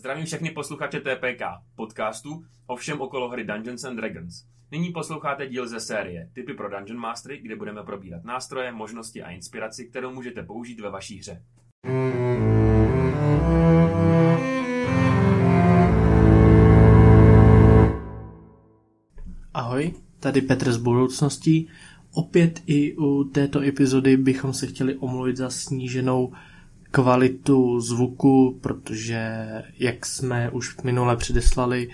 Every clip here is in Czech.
Zdravím všechny posluchače TPK, podcastu o všem okolo hry Dungeons and Dragons. Nyní posloucháte díl ze série Typy pro Dungeon Mastery, kde budeme probírat nástroje, možnosti a inspiraci, kterou můžete použít ve vaší hře. Ahoj, tady Petr z budoucností. Opět i u této epizody bychom se chtěli omluvit za sníženou kvalitu zvuku, protože jak jsme už minule předeslali,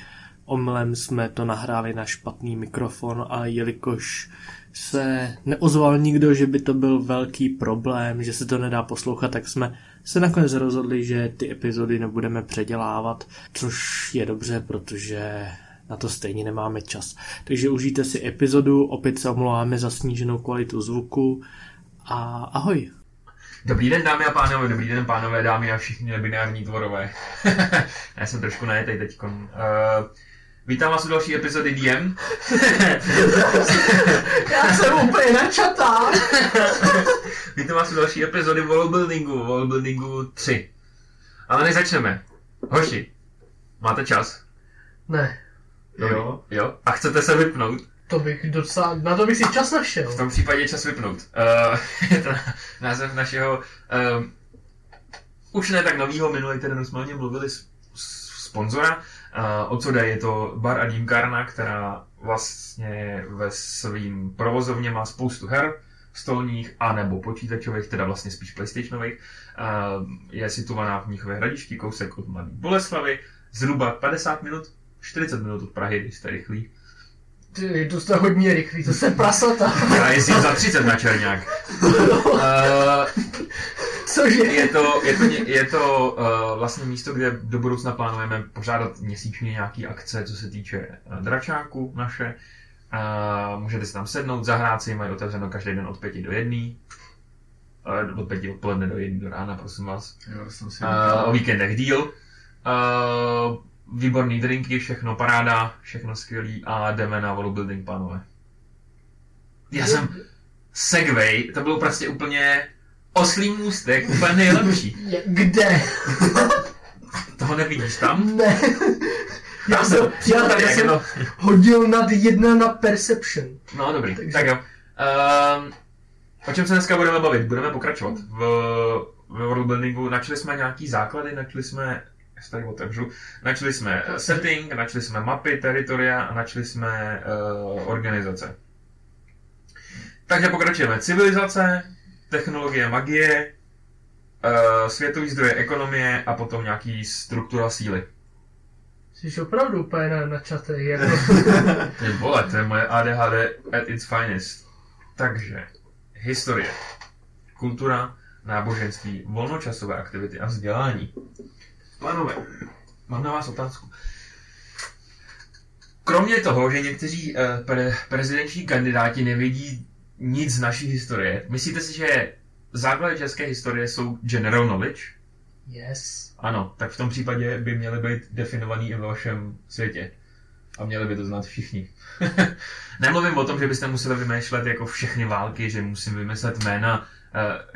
omylem jsme to nahráli na špatný mikrofon a jelikož se neozval nikdo, že by to byl velký problém, že se to nedá poslouchat, tak jsme se nakonec rozhodli, že ty epizody nebudeme předělávat, což je dobře, protože na to stejně nemáme čas. Takže užijte si epizodu, opět se omlouváme za sníženou kvalitu zvuku a ahoj. Dobrý den, dámy a pánové, dobrý den, pánové, dámy a všichni nebinární tvorové. Já jsem trošku najetej teď. Uh, vítám vás u další epizody DM. Já jsem úplně načatá. vítám vás u další epizody Wallbuildingu, Wallbuildingu 3. Ale než začneme, hoši, máte čas? Ne. Jo. jo. A chcete se vypnout? To bych docela, na to bych si čas našel. V tom případě čas vypnout. Uh, je to název našeho, uh, už ne tak novýho, minulý týden jsme o něm mluvili, s, sponzora. Uh, o co jde, je to bar a dímkárna, která vlastně ve svým provozovně má spoustu her, stolních a nebo počítačových, teda vlastně spíš PlayStationových. Uh, je situovaná v Mnichově hradišti, kousek od Mladé Boleslavy, zhruba 50 minut, 40 minut od Prahy, když jste rychlý. Ty, to jste hodně rychlý, to jsem prasata. Já jezdím za 30 na Čerňák. uh, Cože? Je to, je to, je to uh, vlastně místo, kde do budoucna plánujeme pořádat měsíčně nějaký akce, co se týče uh, dračáku naše. Uh, můžete si tam sednout, zahrát si, mají otevřeno každý den od 5 do 1. Uh, od 5 odpoledne do 1 do rána, prosím vás. Jo, jsem si uh, o víkendech díl. Uh, výborný drinky, všechno paráda, všechno skvělý a jdeme na building, pánové. Já jsem Segway, to bylo prostě úplně oslý můstek, úplně nejlepší. Kde? Toho nevidíš tam? Ne. Já jsem, já, já jsem to... hodil nad jedna na Perception. No dobrý, Takže... tak jo. Um, o čem se dneska budeme bavit? Budeme pokračovat. V, v worldbuildingu načali jsme nějaký základy, načali jsme já se tady otevřu. Načali jsme setting, načali jsme mapy, teritoria a načali jsme uh, organizace. Takže pokračujeme. Civilizace, technologie, magie, uh, světový zdroje ekonomie a potom nějaký struktura síly. Jsi opravdu úplně na, na čate, jako... Ty vole, to je moje ADHD at its finest. Takže, historie, kultura, náboženství, volnočasové aktivity a vzdělání. Pánové, mám na vás otázku. Kromě toho, že někteří uh, pre- prezidentční kandidáti nevědí nic z naší historie, myslíte si, že základy české historie jsou general knowledge? Yes. Ano, tak v tom případě by měly být definovaný i ve vašem světě. A měli by to znát všichni. Nemluvím o tom, že byste museli vymýšlet jako všechny války, že musím vymyslet jména, uh,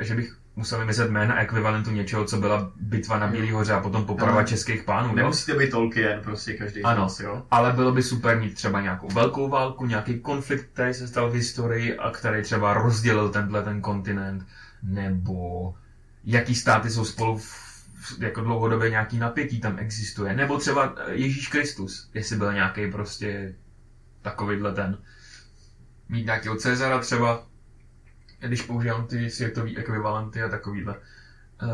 že bych musel vymyslet jména ekvivalentu něčeho, co byla bitva na Bílý hoře a potom poprava českých pánů. Nemusíte být Tolkien, prostě každý ano, nás, jo? ale bylo by super mít třeba nějakou velkou válku, nějaký konflikt, který se stal v historii a který třeba rozdělil tenhle ten kontinent, nebo jaký státy jsou spolu v jako dlouhodobě nějaký napětí tam existuje. Nebo třeba Ježíš Kristus, jestli byl nějaký prostě takovýhle ten. Mít nějakého Cezara třeba, když používám ty světové ekvivalenty a takovýhle. Uh,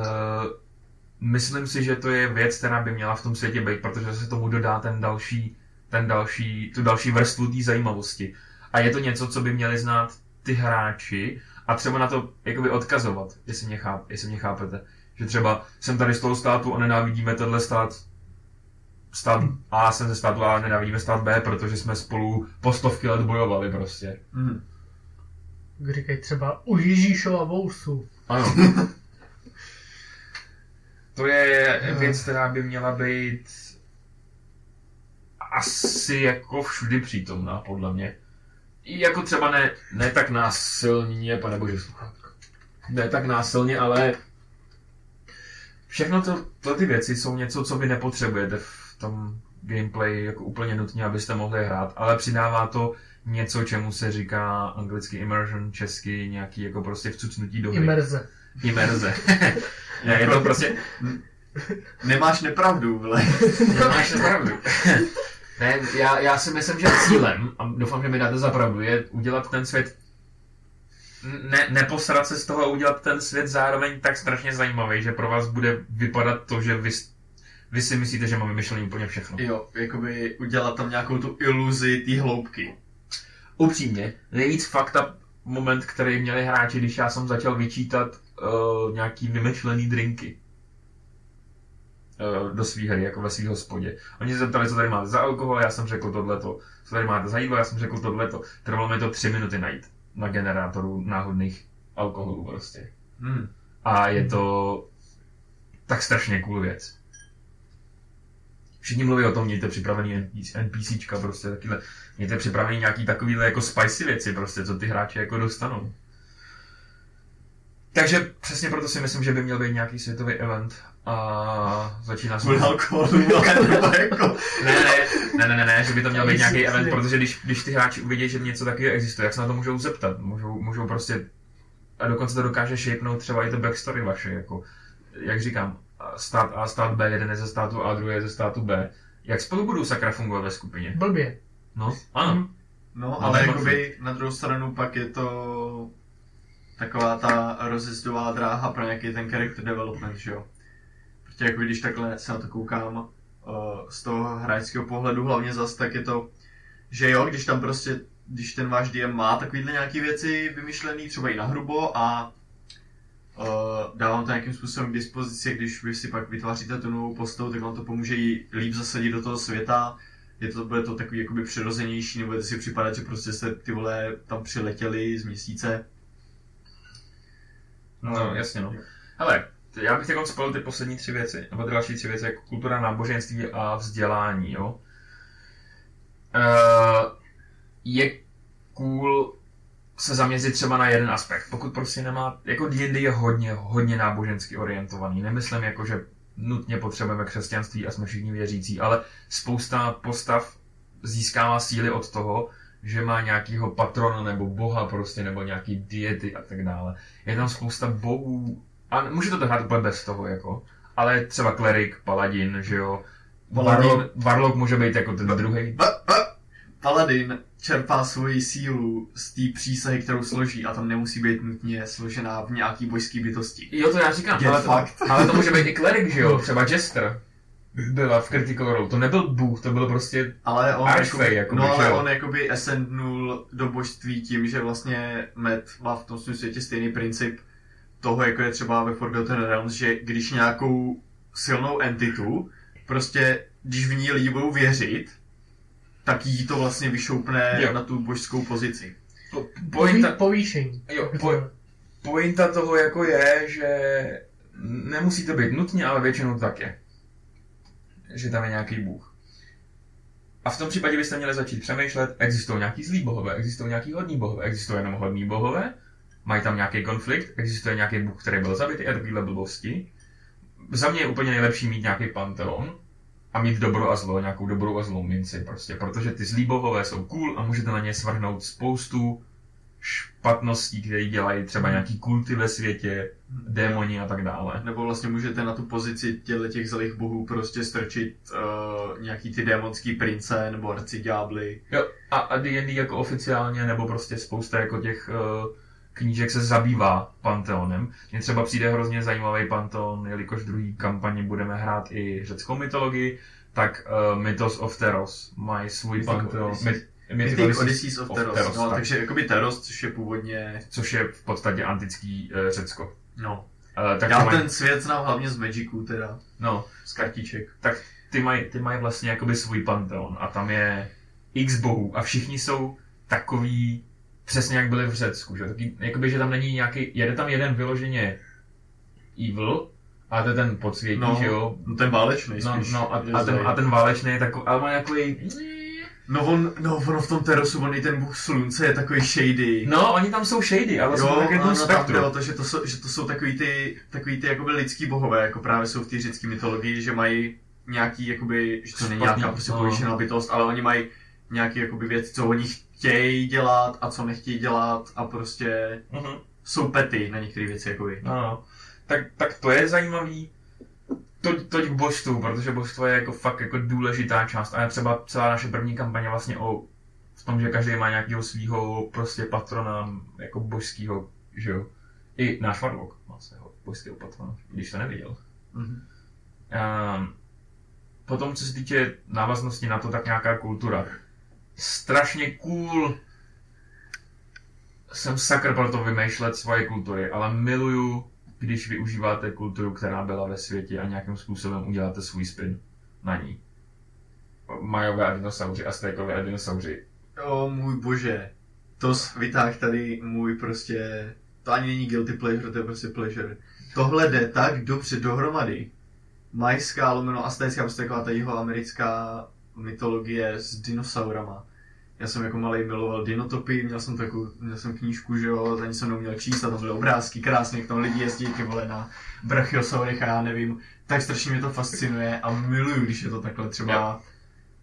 myslím si, že to je věc, která by měla v tom světě být, protože se tomu dodá ten další, ten další, tu další vrstvu té zajímavosti. A je to něco, co by měli znát ty hráči a třeba na to jakoby odkazovat, jestli mě, cháp, jestli mě chápete. Že třeba jsem tady z toho státu a nenávidíme tenhle stát, stát A, jsem ze státu A a nenávidíme stát B, protože jsme spolu po stovky let bojovali prostě. Mm. Říkají třeba u Ježíšova vousu. Ano. to je věc, která by měla být asi jako všudy přítomná, podle mě. I jako třeba ne, ne tak násilně, pane bože, ne tak násilně, ale všechno to, to ty věci jsou něco, co vy nepotřebujete v tom gameplay jako úplně nutně, abyste mohli hrát, ale přidává to něco, čemu se říká anglicky immersion, česky nějaký jako prostě vcucnutí do hry. Imerze. Imerze. je to prostě, Nemáš nepravdu, vle. Máš to pravdu. ne, já, já si myslím, že cílem, a doufám, že mi dáte za pravdu, je udělat ten svět ne, neposrat se z toho a udělat ten svět zároveň tak strašně zajímavý, že pro vás bude vypadat to, že vy, vy si myslíte, že máme myšlení úplně všechno. Jo, jakoby udělat tam nějakou tu iluzi té hloubky. Upřímně, nejvíc fakta moment, který měli hráči, když já jsem začal vyčítat uh, nějaký vymyšlený drinky uh, do své hry, jako ve svý hospodě. Oni se zeptali, co tady máte za alkohol, já jsem řekl tohleto. Co tady máte za jídlo, já jsem řekl tohleto. Trvalo mi to tři minuty najít na generátoru náhodných alkoholů prostě. Hmm. A je to tak strašně cool věc. Všichni mluví o tom, mějte připravený NPCčka, prostě takyhle. Mějte připravený nějaký takovýhle jako spicy věci, prostě, co ty hráči jako dostanou. Takže přesně proto si myslím, že by měl být nějaký světový event a začíná se... Nebo jako... Ne, ne, ne, ne, ne, ne, že by to měl být nějaký event, protože když, když ty hráči uvidí, že něco takového existuje, jak se na to můžou zeptat, můžou, můžou prostě, a dokonce to dokáže shapenout třeba i to backstory vaše, jako, jak říkám, stát A, stát B, jeden je ze státu A, druhý je ze státu B. Jak spolu budou sakra fungovat ve skupině? Blbě. No, ano. No, ale jakoby na druhou stranu pak je to taková ta rozjezdová dráha pro nějaký ten character development, že jo. Protože jako když takhle se na to koukám uh, z toho hráčského pohledu hlavně zas, tak je to, že jo, když tam prostě, když ten váš DM má takovýhle nějaký věci vymyšlený, třeba i na hrubo a uh, dávám to nějakým způsobem k dispozici, když vy si pak vytváříte tu novou postavu, tak vám to pomůže jí líp zasadit do toho světa, je to, bude to takový jakoby přirozenější, nebudete si připadat, že prostě jste ty vole tam přiletěli z měsíce. No, jasně no. Hele, já bych jako spojil ty poslední tři věci, nebo ty další tři věci, jako kultura, náboženství a vzdělání, jo. Uh, je cool se zaměřit třeba na jeden aspekt. Pokud prostě nemá, jako D&D je hodně, hodně nábožensky orientovaný. Nemyslím jako, že nutně potřebujeme křesťanství a jsme všichni věřící, ale spousta postav získává síly od toho, že má nějakýho patrona nebo boha prostě, nebo nějaký diety a tak dále. Je tam spousta bohů, a může to hrát úplně bez toho, jako, ale třeba klerik, paladin, že jo, Warlock může být jako ten druhý. Paladin čerpá svoji sílu z té přísahy, kterou složí a tam nemusí být nutně složená v nějaký božský bytosti. Jo, to já říkám, Get ale to, ale to může být i klerik, že jo, třeba Jester byla v Critical Role, to nebyl bůh, to byl prostě Ale on, Archfey, jakoby, no, ale on jakoby ascendnul do božství tím, že vlastně Matt má v tom svém světě stejný princip toho, jako je třeba ve Forgotten Realms, že když nějakou silnou entitu, prostě když v ní lidi budou věřit, tak jí to vlastně vyšoupne Jo. na tu božskou pozici. po- pointa, Povýšení. jo, po, pointa toho jako je, že nemusí to být nutně, ale většinou tak je. Že tam je nějaký bůh. A v tom případě byste měli začít přemýšlet, existují nějaký zlí bohové, existují nějaký hodní bohové, existují jenom hodní bohové, mají tam nějaký konflikt, existuje nějaký bůh, který byl zabitý a takovýhle blbosti. Za mě je úplně nejlepší mít nějaký panteon a mít dobro a zlo, nějakou dobrou a zlou minci prostě, protože ty zlí bohové jsou cool a můžete na ně svrhnout spoustu špatností, které dělají třeba nějaký kulty ve světě, démoni a tak dále. Nebo vlastně můžete na tu pozici těchto těch zlých bohů prostě strčit uh, nějaký ty démonský prince nebo arciďábly. Jo, a, a D&D jako oficiálně, nebo prostě spousta jako těch uh, knížek se zabývá Panteonem. Mně třeba přijde hrozně zajímavý Panteon, jelikož v druhé kampani budeme hrát i řeckou mytologii, tak uh, Mythos of Teros mají svůj Mythic Panteon. Odysseys. Myth, Mythic Mythic Odysseys of of Teros. Teros, no, tak. takže jakoby Teros, což je původně... což je v podstatě antický uh, Řecko. No. Uh, tak Já mají, ten svět znám hlavně z Magicu teda, no, z kartiček. tak ty mají, ty mají vlastně jakoby svůj panteon a tam je x bohů a všichni jsou takový přesně jak byli v Řecku, že? Taky, jakoby, že tam není nějaký, jede tam jeden vyloženě evil, a to je ten podsvětí, No, že jo? No ten válečný No, spíš. no a, a, ten, a ten válečný je takový, ale má takový, No on, no ono v tom Terosu, on i ten bůh slunce je takový shady. No, oni tam jsou shady, ale jsou Jo, tak jako no, no, tam spektru. to, že to jsou, že to jsou takový ty, takový ty jakoby lidský bohové, jako právě jsou v té řecké mytologii, že mají nějaký, jakoby, že to není nějaká prostě no. bytost, ale oni mají nějaký jakoby věci, co oni chtějí dělat a co nechtějí dělat a prostě Mhm. jsou pety na některé věci, jakoby. No, no. Tak, tak to je zajímavý. To, toť k božstvu, protože božstvo je jako fakt jako důležitá část. A je třeba celá naše první kampaně vlastně o v tom, že každý má nějakého svého prostě patrona jako božského, že jo. I náš Warlock má svého božského patrona, když to neviděl. Mhm. Um, potom, co se týče návaznosti na to, tak nějaká kultura. Strašně cool. Jsem sakr pro to vymýšlet svoje kultury, ale miluju, když využíváte kulturu, která byla ve světě a nějakým způsobem uděláte svůj spin na ní. Majové a dinosauři, Aztékové a dinosauři. O můj bože, to vytáh tady můj prostě, to ani není guilty pleasure, to je prostě pleasure. Tohle jde tak dobře dohromady. Majská, lomeno aztécká, prostě taková ta jihoamerická mytologie s dinosaurama. Já jsem jako malý miloval dinotopy, měl jsem takovou, měl jsem knížku, že jo, za ní jsem neuměl číst a tam byly obrázky krásně, jak tam lidi jezdí, ty vole, na brachiosaurech a já nevím. Tak strašně mě to fascinuje a miluju, když je to takhle třeba,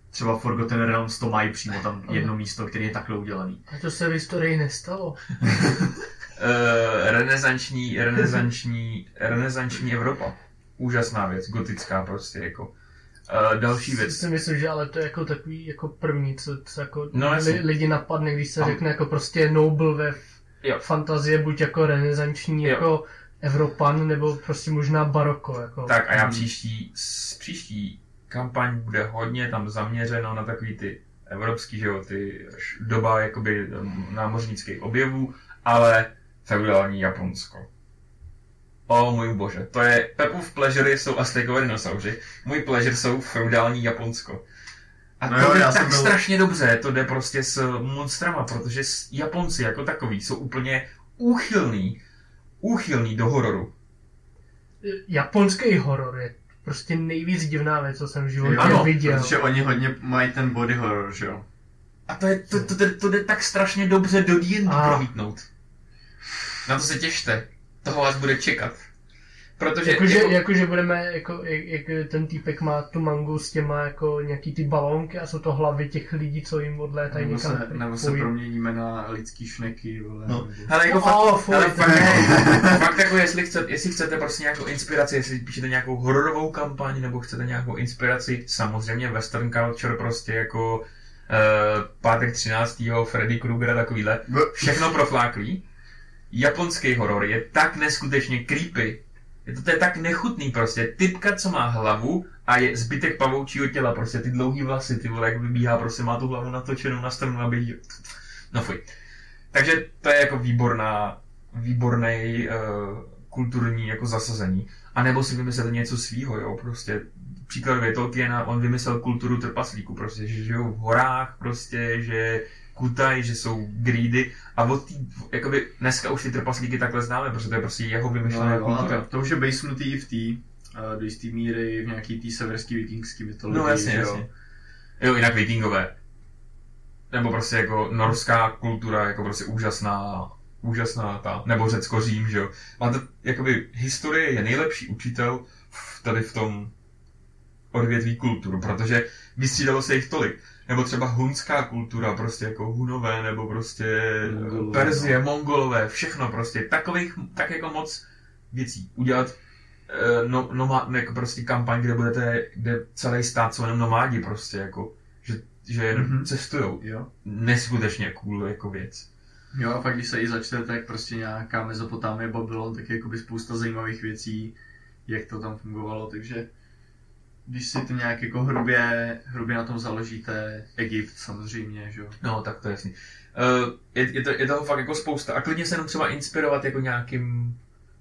třeba Forgotten Realms to mají přímo tam jedno místo, které je takhle udělaný. A to se v historii nestalo. Uh, renesanční, renesanční, renesanční Evropa. Úžasná věc, gotická prostě jako. Uh, další věc. Si myslím, že ale to je jako takový jako první, co, co jako No, li, lidi napadne, když se Tam- řekne jako prostě noble ve Jo. fantazie, buď jako renesanční, Jo. jako Evropan, nebo prostě možná baroko. Jako. Tak a já Hmm. příští, s příští kampaň bude hodně tam zaměřeno na takový ty evropský, že jo, ty š- doba jakoby námořnických objevů, ale feudální Japonsko. O můj bože, to je, Pepův pleasure jsou Aztekové dinosauři, můj pleasure jsou feudální Japonsko. A No to jo, jde tak byl- strašně dobře, to jde prostě s monstrama, protože Japonci jako takový jsou úplně úchylný, úchylný do hororu. Japonský horor je prostě nejvíc divná věc, co jsem v životě Ano, viděl. Protože oni hodně mají ten body horror, že jo. A to, je, to, to, to, to jde tak strašně dobře do D&D A. promítnout. Na to se těšte. Toho vás bude čekat. Protože Jakože, jako, jakože budeme, jako, jak, jak ten týpek má tu mangu s těma jako nějaký ty balónky a jsou to hlavy těch lidí, co jim odlétají Nebo někam. se, nebo se proměníme na lidský šneky, vole. No. nebo- Hele, jako Oh, fakt, fuj, hele, to fakt, ne. jako, fakt jako jestli, chcete, jestli chcete prostě nějakou inspiraci, jestli píšete nějakou hororovou kampaň, nebo chcete nějakou inspiraci, samozřejmě western culture prostě jako uh, pátek 13. Freddy Krueger a takovýhle, všechno profláklý. Japonský horor je tak neskutečně creepy, je to, to je tak nechutný prostě. Typka, co má hlavu a je zbytek pavoučího těla, prostě ty dlouhý vlasy, ty vole, jak vybíhá, prostě má tu hlavu natočenou na stranu, aby. No fuj. Takže to je jako výborná, výborný uh, kulturní jako zasazení. A nebo si vymyslete něco svýho, jo, prostě příkladově Tolkiena, on vymyslel kulturu trpaslíků, prostě, že žijou v horách, prostě, že kutají, že jsou greedy a od tý, jakoby dneska už ty trpaslíky takhle známe, protože to je prostě jeho vymyšlená No, kultura. to, už je basenutý i v té, uh, do jisté míry v nějaký té severský vikingský mytologii, No jasně, jo. jasně. Jo, jinak vikingové. Nebo prostě jako norská kultura, jako prostě úžasná, úžasná ta, nebo Řecko-Řím, že jo. A to, jakoby, historie je nejlepší učitel v, tady v tom odvětví kulturu, protože vystřídalo se jich tolik. Nebo třeba hunská kultura, prostě jako hunové, nebo prostě Mongolové, Perzie, mongolové, všechno prostě. Takových, tak jako moc věcí. Udělat eh, no, nomá, jako prostě kampaň, kde budete, kde celý stát jsou jenom nomádi prostě, jako, že, že jen Mhm. mm-hmm. cestujou. Jo. Neskutečně cool jako věc. Jo, a pak když se i začte, tak prostě nějaká Mezopotámie, Babylon, tak je jakoby spousta zajímavých věcí, jak to tam fungovalo, takže když si to nějak jako hrubě, hrubě na tom založíte, Egypt samozřejmě, že jo. No, tak to je jasný. Uh, je, je, to, je toho fakt jako spousta. A klidně se jenom třeba inspirovat jako nějakým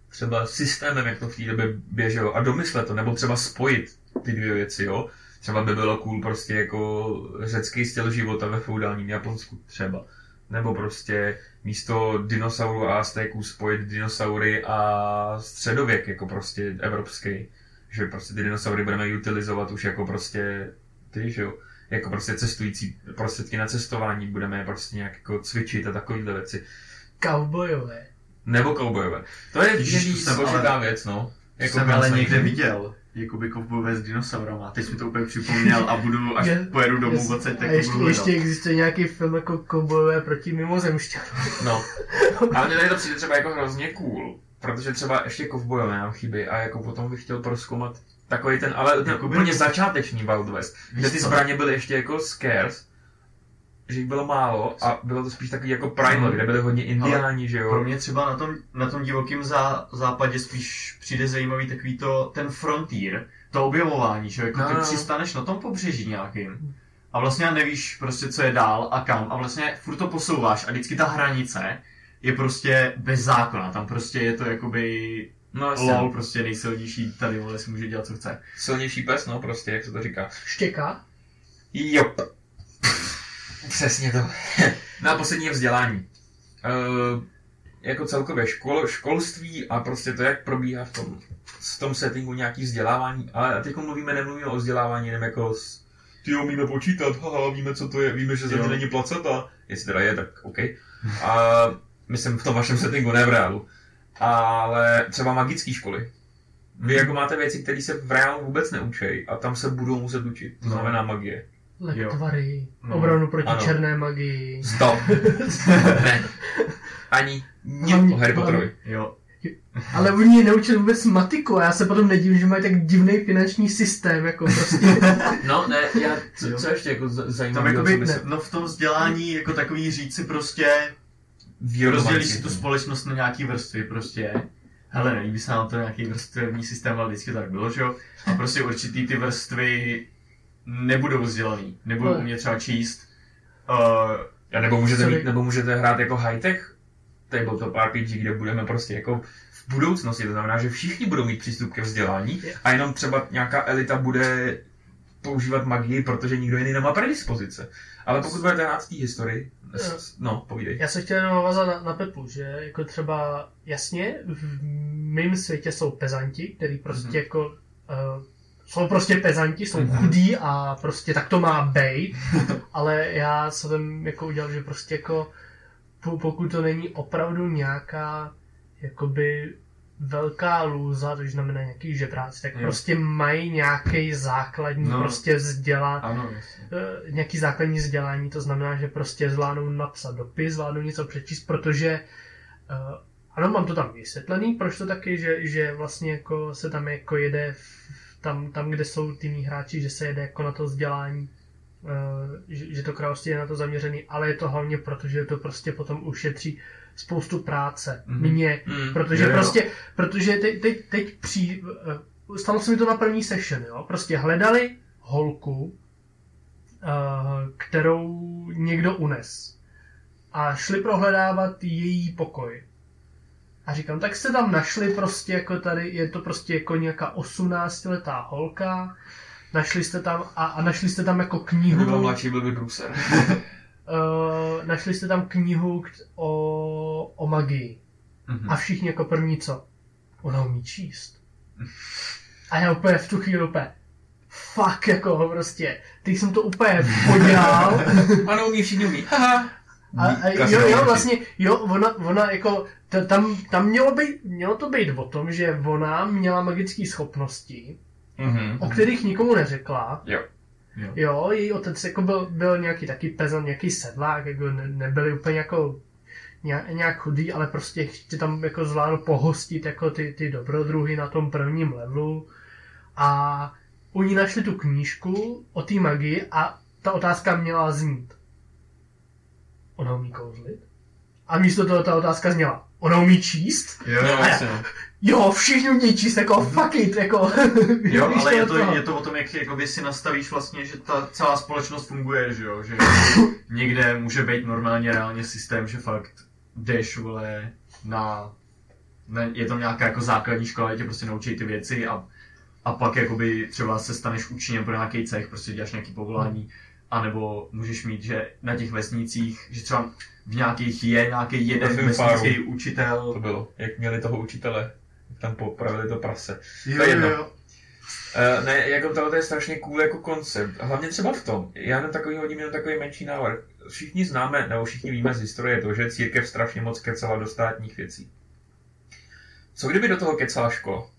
třeba systémem, jak to v té době běželo a domyslet to, nebo třeba spojit ty dvě věci, jo. Třeba by bylo cool prostě jako řecký styl života ve feudálním Japonsku třeba. Nebo prostě místo dinosaurů a Aztéků spojit dinosaury a středověk jako prostě evropský. Že prostě ty dinosaury budeme utilizovat už jako prostě ty, že jo. jako prostě cestující prostředky na cestování, budeme je prostě nějak jako cvičit a takovýhle věci. Cowboyové. Nebo koubojové. To je ježíš složitá ale- věc, no. Jako jsem ale někde viděl, jakoby kovbojové s dinosaurama. Teď mi to úplně připomněl a budu, až Je- pojedu domů Jest- odsaď, tak ještě, budu ještě existuje nějaký film jako cowboyové proti mimozemšťanům. No. Ale mně tady to přijde třeba jako hrozně cool, protože třeba ještě kovbojové nám chybí a jako potom bych chtěl proskoumat takový ten, ale ten Jakoby- úplně začáteční Wild West, kde ty zbraně byly ještě jako scarce, že jich bylo málo a bylo to spíš takový jako primal, Mhm. kde byly hodně indiáni, že Pro jo. mě třeba na tom, na tom divokém zá, západě spíš přijde zajímavý takový to, ten frontier, to objevování, že jo, jako ty no. přistaneš na tom pobřeží nějakým a vlastně nevíš prostě, co je dál a kam a vlastně furt to posouváš a vždycky ta hranice je prostě bez zákona, tam prostě je to jakoby No jasně, lol, prostě nejsilnější tady, vole, si může dělat, co chce. silnější pes, no prostě, jak se to říká. Štěka? Jo. Přesně to. no a poslední je vzdělání. Uh, jako celkově škol, školství a prostě to, jak probíhá v tom, v tom settingu nějaký vzdělávání. Ale teď mluvíme, nemluvíme o vzdělávání, jenom jako s, ty umíme počítat, haha, víme, co to je, víme, že země Jo. není placata. Jestli teda je, tak OK. A myslím v tom vašem settingu, ne v reálu. Ale třeba magické školy. Vy jako máte věci, které se v reálu vůbec neučí a tam se budou muset učit. To No. znamená magie. Letvary, No. obranu proti Ano. černé magii. Stop. ne. Ani nic o Harry Potterovi. Jo, Ale oni je neučili vůbec matiku a já se potom nedivím, že mají tak divný finanční systém, jako prostě. No, ne, já, co, co ještě jako tam zajímavé, jakoby, co by se... no v tom vzdělání jako takový říct si prostě, rozdělíš si tu společnost na nějaký vrstvy prostě. Hele, nelíbí se nám to nějaký vrstvení systém, ale vždycky tak bylo, že jo? A prostě určitý ty vrstvy nebudou vzdělaný, nebudou umět třeba číst. Uh, A nebo můžete, mít, nebo můžete hrát jako high-tech tabletop RPG, kde budeme prostě jako v budoucnosti, to znamená, že všichni budou mít přístup ke vzdělání a jenom třeba nějaká elita bude používat magii, protože nikdo jiný nemá predispozice. Ale pokud budete hrát v té historii, no, povídej. Já se chtěl jenom navázat na, na Peplu, že jako třeba jasně v mém světě jsou pezanti, který prostě Mhm. jako uh, jsou prostě pezanti, jsou Mhm. chudí a prostě tak to má být, ale já jsem jako udělal, že prostě jako po- pokud to není opravdu nějaká jakoby velká lůza, to znamená nějaký žebráci, tak Jo. prostě mají nějaký základní No. prostě vzdělání, ano, eh, nějaký základní vzdělání, to znamená, že prostě zvládnou napsat dopis, zvládnou něco přečíst, protože eh, ano, mám to tam vysvětlený, proč to taky, že, že vlastně jako se tam jako jede v, tam, tam, kde jsou ty mý hráči, že se jede jako na to vzdělání, eh, že, že to království je na to zaměřený, ale je to hlavně proto, že to prostě potom ušetří spoustu práce. Mhm. Mě, Mm. Protože Jo, jo. prostě, protože teď, teď, teď při, eh, stalo se mi to na první session, jo, prostě hledali holku, eh, kterou někdo unes a šli prohledávat její pokoj. A říkám, tak jste tam našli prostě jako tady, je to prostě jako nějaká 18-letá holka, našli jste tam a, a našli jste tam jako Kdyby byl knihu, mladší, byl by průser. uh, našli jste tam knihu o, o magii. Mhm. A všichni jako první co? Ona umí číst. A já úplně v tu chvíli úplně, fuck, jako prostě, teď jsem to úplně podělal. Ano, umí, všichni umí. Haha. A, a jo, jo, vlastně, jo, ona, ona jako, ta, tam, tam mělo, být, mělo to být o tom, že ona měla magické schopnosti, Mhm. o kterých nikomu neřekla. Jo. Jo. Jo, její otec jako byl, byl nějaký taky pezan, nějaký sedlák, jako ne, nebyli úplně jako nějak, nějak chudý, ale prostě ještě tam jako zvládl pohostit jako ty, ty dobrodruhy na tom prvním levelu. A oni našli tu knížku o té magii a ta otázka měla znít. Ona umí kouzlit? A místo toho ta otázka zněla. Ona umí číst? Jo, No, no. Jo, všichni umí číst, jako fuck it, jako. Jo, ale je to, toho. je to o tom, jak jakoby si nastavíš vlastně, že ta celá společnost funguje, že jo, že někde může být normálně reálně systém, že fakt jdeš, vole, na, na je tam nějaká jako základní škola, kde tě prostě naučí ty věci a, a pak jakoby třeba se staneš učněm pro nějaký cech, prostě děláš nějaký povolání, anebo můžeš mít, že na těch vesnicích, že třeba v nějakých je nějaký jeden Ve vesnický To učitel. bylo, jak měli toho učitele, tam popravili to prase. Jo, To je jedno. jo, jo. Uh, ne, jako tohle je strašně cool jako koncept. Hlavně třeba v tom, já na takový hodím jenom takový menší návrh. Všichni známe, nebo všichni víme z historie to, že církev strašně moc kecala do státních věcí. Co kdyby do toho kecala škola?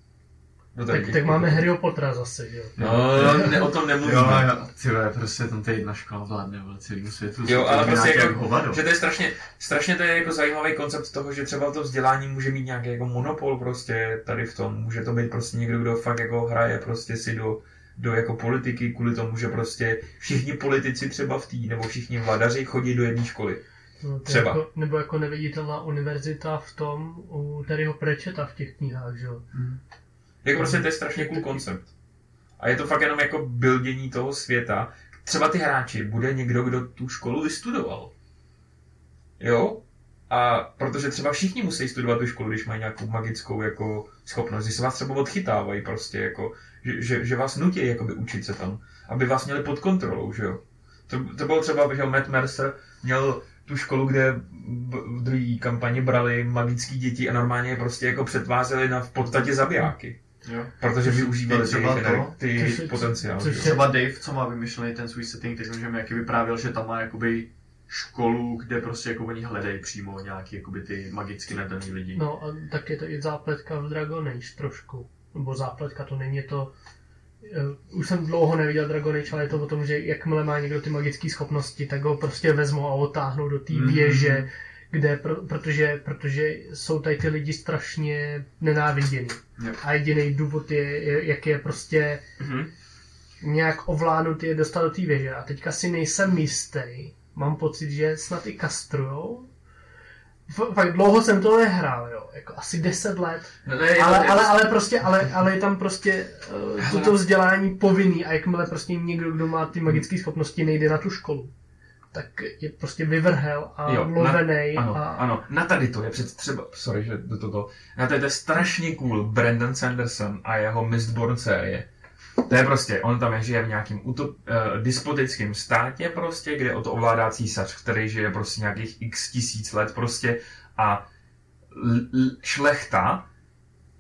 Tady Tak, těch tak máme? Harryho Pottera zase, jo. No, ne, o tom nemluvíme. Jo, jo, ty vole, prostě tam ta jedna škola vládne, vole, celým světu. Jo, ale to prostě jako, hovado. že to je strašně, strašně to je jako zajímavý koncept toho, že třeba to vzdělání může mít nějaký jako monopol prostě tady v tom. Může to být prostě někdo, kdo fakt jako hraje prostě si do, do jako politiky kvůli tomu, že prostě všichni politici třeba v té, nebo všichni vladaři chodí do jedné školy. No, Třeba. Jako, nebo jako neviditelná univerzita v tom, u Terryho Prečeta v těch knihách, že jo. Jako prostě to je strašně cool koncept. A je to fakt jenom jako buildění toho světa. Třeba ty hráči, bude někdo, kdo tu školu vystudoval. Jo? A protože třeba všichni musí studovat tu školu, když mají nějakou magickou jako schopnost, že se vás třeba odchytávají prostě, jako, že, že, že vás nutí jakoby učit se tam, aby vás měli pod kontrolou, že jo. To, to bylo třeba, že Matt Mercer měl tu školu, kde v druhé kampani brali magické děti a normálně je prostě jako přetvářeli na v podstatě zabijáky. Jo. Protože využívali ty, Třeba to, ty což- potenciál. což. Třeba Dave, co má vymyšlený ten svůj setting, tak že mi jaký vyprávěl, že tam má jakoby školu, kde prostě jako oni hledají přímo nějaký jakoby ty magicky nadaný lidi. No a tak je to i zápletka v Dragon Age trošku. Nebo zápletka to není to... Uh, už jsem dlouho neviděl Dragon Age, ale je to o tom, že jakmile má někdo ty magické schopnosti, tak ho prostě vezmou a otáhnou do té Mhm. věže, kde, pro, protože, protože jsou tady ty lidi strašně nenávidění. Jo. A jediný důvod je, jak je prostě Mhm. nějak ovládnut je dostat do té věže. A teďka si nejsem jistý. Mám pocit, že snad i kastrujou. F- fakt dlouho jsem to nehrál, jo. Jako asi 10 let. No, ne, Ale, je to- ale, ale prostě, ale, ale je tam prostě uh, toto vzdělání povinný a jakmile prostě někdo, kdo má ty magické schopnosti, nejde na tu školu, tak je prostě vyvrhel a Jo, na- lovenej Ano, a ano, na tady to je před třeba, sorry, že do toho, na tady to je strašně cool Brandon Sanderson a jeho Mistborn série. To je prostě, on tam je, žije v nějakým utop, uh, despotickém státě prostě, kde o to ovládá císař, který žije prostě nějakých x tisíc let prostě a l- l- šlechta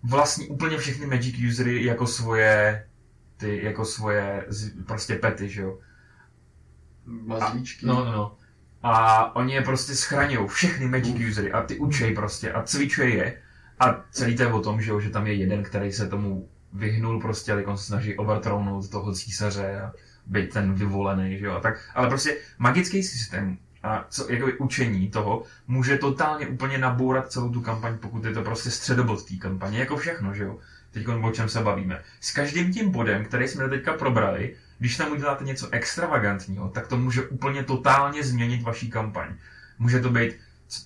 vlastní úplně všechny magic usery jako svoje ty, jako svoje z, prostě pety, že jo. Mazlíčky. No, no, no. A oni je prostě schraňují, všechny magic usery a ty učej prostě a cvičej je. A celý to je o tom, že, jo, že tam je jeden, který se tomu vyhnul prostě, ale on se snaží overthrownout toho císaře a být ten vyvolený, že jo. A tak, ale prostě magický systém a co, jakoby učení toho může totálně úplně nabourat celou tu kampaň, pokud je to prostě středobod té kampaně, jako všechno, že jo. Teď o čem se bavíme. S každým tím bodem, který jsme teďka probrali, když tam uděláte něco extravagantního, tak to může úplně totálně změnit vaší kampaň. Může to být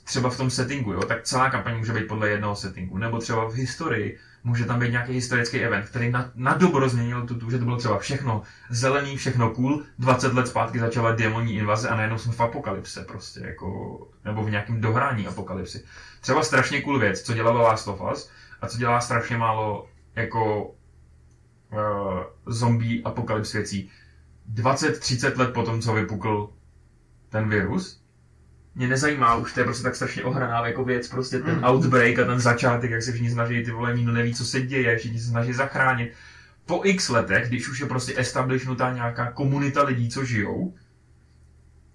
třeba v tom settingu, jo, tak celá kampaň může být podle jednoho settingu, nebo třeba v historii, může tam být nějaký historický event, který na, na dobro změnil tu, tu, že to bylo třeba všechno zelený, všechno cool, 20 let zpátky začala démonní invaze a najednou jsme v apokalypse prostě, jako, nebo v nějakém dohrání apokalypsy. Třeba strašně cool věc, co dělalo Last of Us a co dělá strašně málo jako zombie apokalyps věcí. 20-30 let potom, co vypukl ten virus, mě nezajímá už, to je prostě tak strašně ohraná jako věc, prostě ten Mm. outbreak a ten začátek, jak se všichni snaží, ty vole, nikdo neví, co se děje, všichni se snaží zachránit. Po x letech, když už je prostě establishnutá nějaká komunita lidí, co žijou,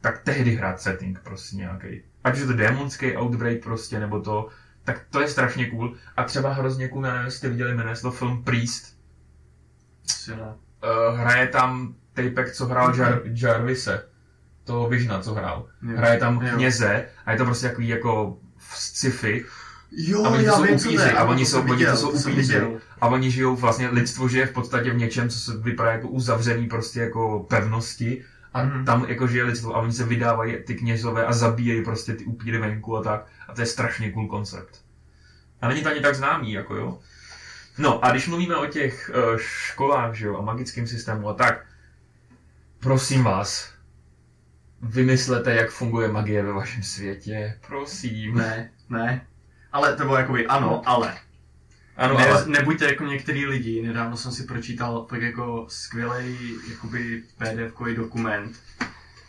tak tehdy hrát setting prostě nějaký. Ať už je to démonský outbreak prostě, nebo to, tak to je strašně cool. A třeba hrozně cool, já nevím, jestli jste viděli, jmenuje se to film Priest. Uh, hraje tam Tapek, co hrál Jar- Jarvise, toho Visiona, co hrál. Hraje tam kněze a je to prostě takový jako v sci-fi Jo, A oni to já jsou vím, upíři, to a oni to jsou- oni to jsou upíři. a oni žijou vlastně, lidstvo žije v podstatě v něčem, co se vypadá jako uzavřený prostě jako pevnosti a Mhm. tam jako žije lidstvo a oni se vydávají ty kněžové a zabíjejí prostě ty upíry venku a tak a to je strašně cool koncept. A není to ani tak známý, jako jo. No a když mluvíme o těch uh, školách, že jo, a magickém systému a tak, prosím vás, vymyslete, jak funguje magie ve vašem světě, prosím. Ne, ne. Ale to bylo jakoby ano, ale. Ano, ne, ale... Nebuďte jako některý lidi. Nedávno jsem si pročítal tak jako skvělý jakoby PDF-kový dokument,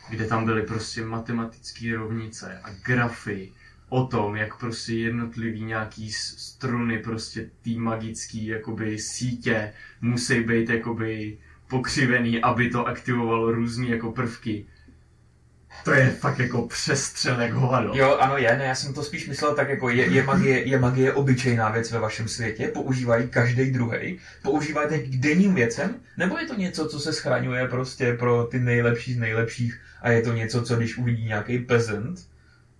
kde tam byly prostě matematické rovnice a grafy o tom, jak prostě jednotlivý nějaký struny, prostě tý magický jakoby sítě musí být jakoby pokřivený, aby to aktivovalo různý jako prvky. To je fakt jako přestřel jak hovado. Jo, ano je, ne, já jsem to spíš myslel tak jako je, je, magie, je magie obyčejná věc ve vašem světě, používají každý druhý, používáte k denním věcem, nebo je to něco, co se schraňuje prostě pro ty nejlepší z nejlepších a je to něco, co když uvidí nějaký peasant,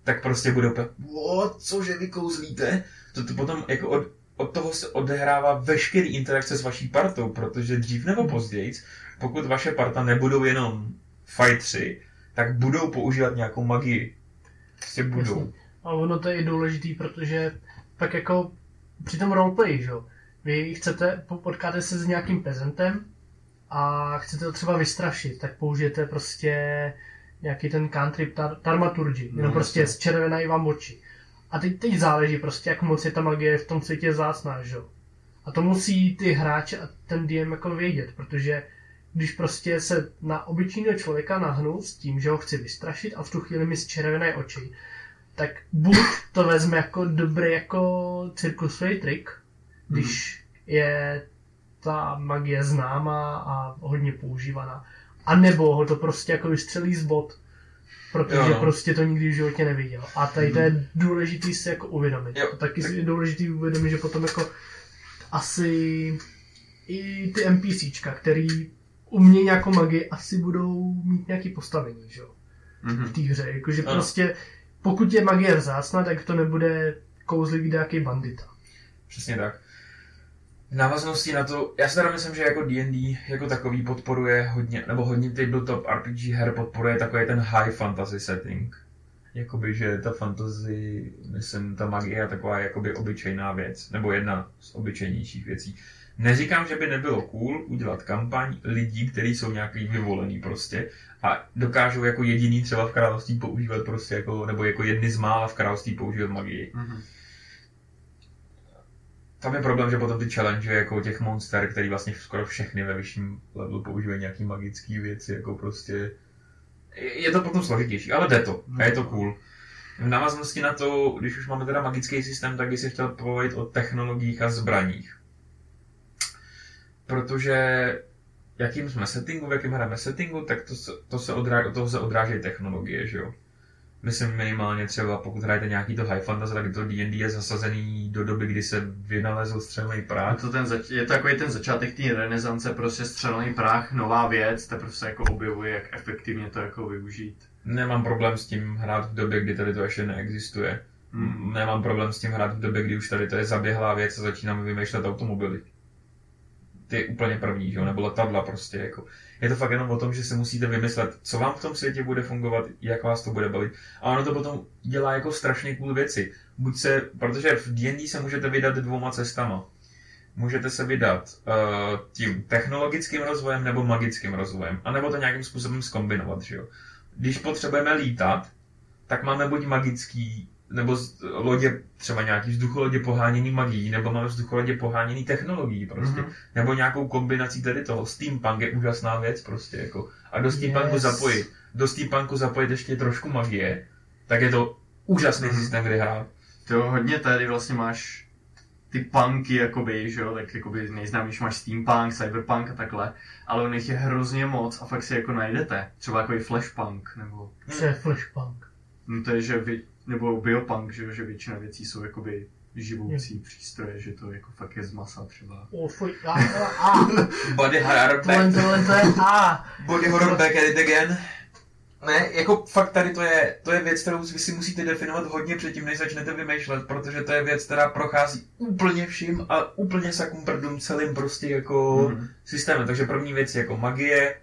tak prostě bude úplně, what, cože vy kouzlíte? To, to potom jako od, od toho se odehrává veškerý interakce s vaší partou, protože dřív nebo později, pokud vaše parta nebudou jenom fightři, tak budou používat nějakou magii. Prostě budou. Jasně. A ono to je i důležitý, protože pak jako při tom roleplay, že jo, vy chcete, po- potkáte se s nějakým pezentem a chcete to třeba vystrašit, tak použijete prostě nějaký ten cantrip tar- Tarmaturgy, jenom No, prostě jasně. zčervenají vám oči. A teď, teď záleží prostě, jak moc je ta magie v tom světě vzácná, že jo. A to musí ty hráči a ten DM jako vědět, protože když prostě se na obyčejného člověka nahnu s tím, že ho chci vystrašit a v tu chvíli mi zčervenají oči, tak buď to vezme jako dobrý jako cirkusový trik, když je ta magie známá a hodně používaná, a nebo ho to prostě jako vystřelí z bod, protože Jo, no. prostě to nikdy v životě neviděl. A tady to je důležitý si jako uvědomit. Jo, taky tak- si je důležitý uvědomit, že potom jako asi i ty NPCčka, který umějí nějakou magii, asi budou mít nějaký postavení, že jo, Mhm. v té hře. Jakože Ano. prostě, pokud je magie vzácná, tak to nebude kouzlivý nějaký bandita. Přesně tak. V návaznosti na to, já si teda myslím, že jako D&D jako takový podporuje hodně, nebo hodně tabletop RPG her podporuje takový ten high fantasy setting. Jakoby, že ta fantasy, myslím, ta magie je taková jakoby obyčejná věc, nebo jedna z obyčejnějších věcí. Neříkám, že by nebylo cool udělat kampaň lidí, kteří jsou nějaký vyvolený prostě a dokážou jako jediný třeba v království používat prostě jako, nebo jako jedny z mála v království používat magii. Mhm. Tam je problém, že potom ty challenge jako těch monster, který vlastně skoro všechny ve vyšším levelu používají nějaký magické věci, jako prostě... Je to potom složitější, ale jde to. A je to cool. V návaznosti na to, když už máme teda magický systém, tak bych se chtěl povědět o technologiích a zbraních. Protože jakým jsme settingu, v jakém hrajeme settingu, tak to se, to se odrá, od toho se odrážejí technologie, že jo. Myslím minimálně třeba, pokud hrajete nějaký to high fantasy, tak to D&D je zasazený do doby, kdy se vynalezl střelný A prach. to ten zač- je to takový ten začátek té renesance, prostě střelný prach, nová věc, teprve se jako objevuje, jak efektivně to jako využít. Nemám problém s tím hrát v době, kdy tady to ještě neexistuje. Mm. Nemám problém s tím hrát v době, kdy už tady to je zaběhlá věc a začínáme vymýšlet automobily. Ty úplně první, že jo, nebo letadla prostě, jako. Je to fakt jenom o tom, že si musíte vymyslet, co vám v tom světě bude fungovat, jak vás to bude bavit. A ono to potom dělá jako strašně cool věci. Buď se, protože v D&D se můžete vydat dvouma cestama. Můžete se vydat uh, tím technologickým rozvojem nebo magickým rozvojem. A nebo to nějakým způsobem skombinovat, že jo. Když potřebujeme lítat, tak máme buď magický, nebo z- lodě, třeba nějaký vzducholodě poháněný magií, nebo máme vzducholodě poháněný technologií prostě. Mhm. Nebo nějakou kombinací tady toho. Steampunk je úžasná věc prostě jako. A do steampunku Yes. zapojit, do steampunku zapojit ještě trošku magie, tak je to úžasný Mhm. systém, kdy hrát. To hodně tady vlastně máš ty punky, jakoby, že jo, tak jakoby nejznámější máš steampunk, cyberpunk a takhle, ale on jich je hrozně moc a fakt si jako najdete. Třeba jako i flashpunk, nebo, Co je flashpunk? no to je, že vy, nebo biopunk, že jo, že většina věcí jsou jakoby živoucí přístroje, že to jako fakt je z masa třeba. O, fuj, a, a, a, Body horror tohle, tohle, to je a. Body horror back at it again. Ne, jako fakt tady to je, to je věc, kterou vy si musíte definovat hodně předtím, než začnete vymýšlet, protože to je věc, která prochází úplně vším a úplně sakumprdům celým prostě jako Mhm. systémem. Takže první věc je jako magie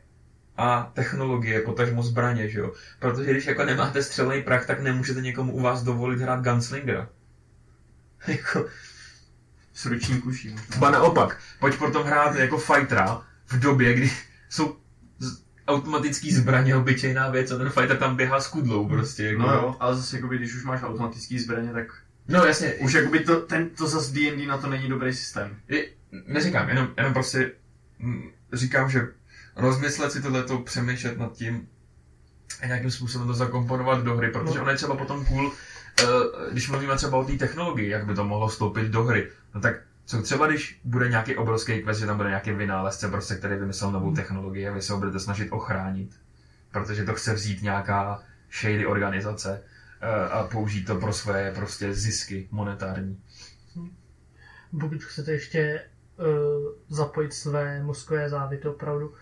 a technologie, potažmo zbraně, že jo. Protože když jako nemáte střelný prach, tak nemůžete někomu u vás dovolit hrát gunslingera. jako, S ruční kuší možná. Ba naopak, pojď potom hrát jako fightera v době, kdy jsou automatický zbraně obyčejná věc a ten fighter tam běhá s kudlou prostě. Jako. No jo, ale zase jakoby, když už máš automatický zbraně, tak no jasně, už jakoby to, ten, to zase D&D na to není dobrý systém. je, neříkám, jenom, jenom prostě mm, říkám, že rozmyslet si tohleto, přemýšlet nad tím, a nějakým způsobem to zakomponovat do hry, protože No. ono je třeba potom cool, eh, když mluvíme třeba o té technologii, jak by to mohlo vstoupit do hry. No tak co třeba, když bude nějaký obrovský quest, že tam bude nějaký vynálezce, prostě, který vymyslel novou technologii a vy se ho budete snažit ochránit, protože to chce vzít nějaká shady organizace eh, a použít to pro své prostě zisky monetární. Pokud chcete ještě uh, zapojit své mozkové závity opravdu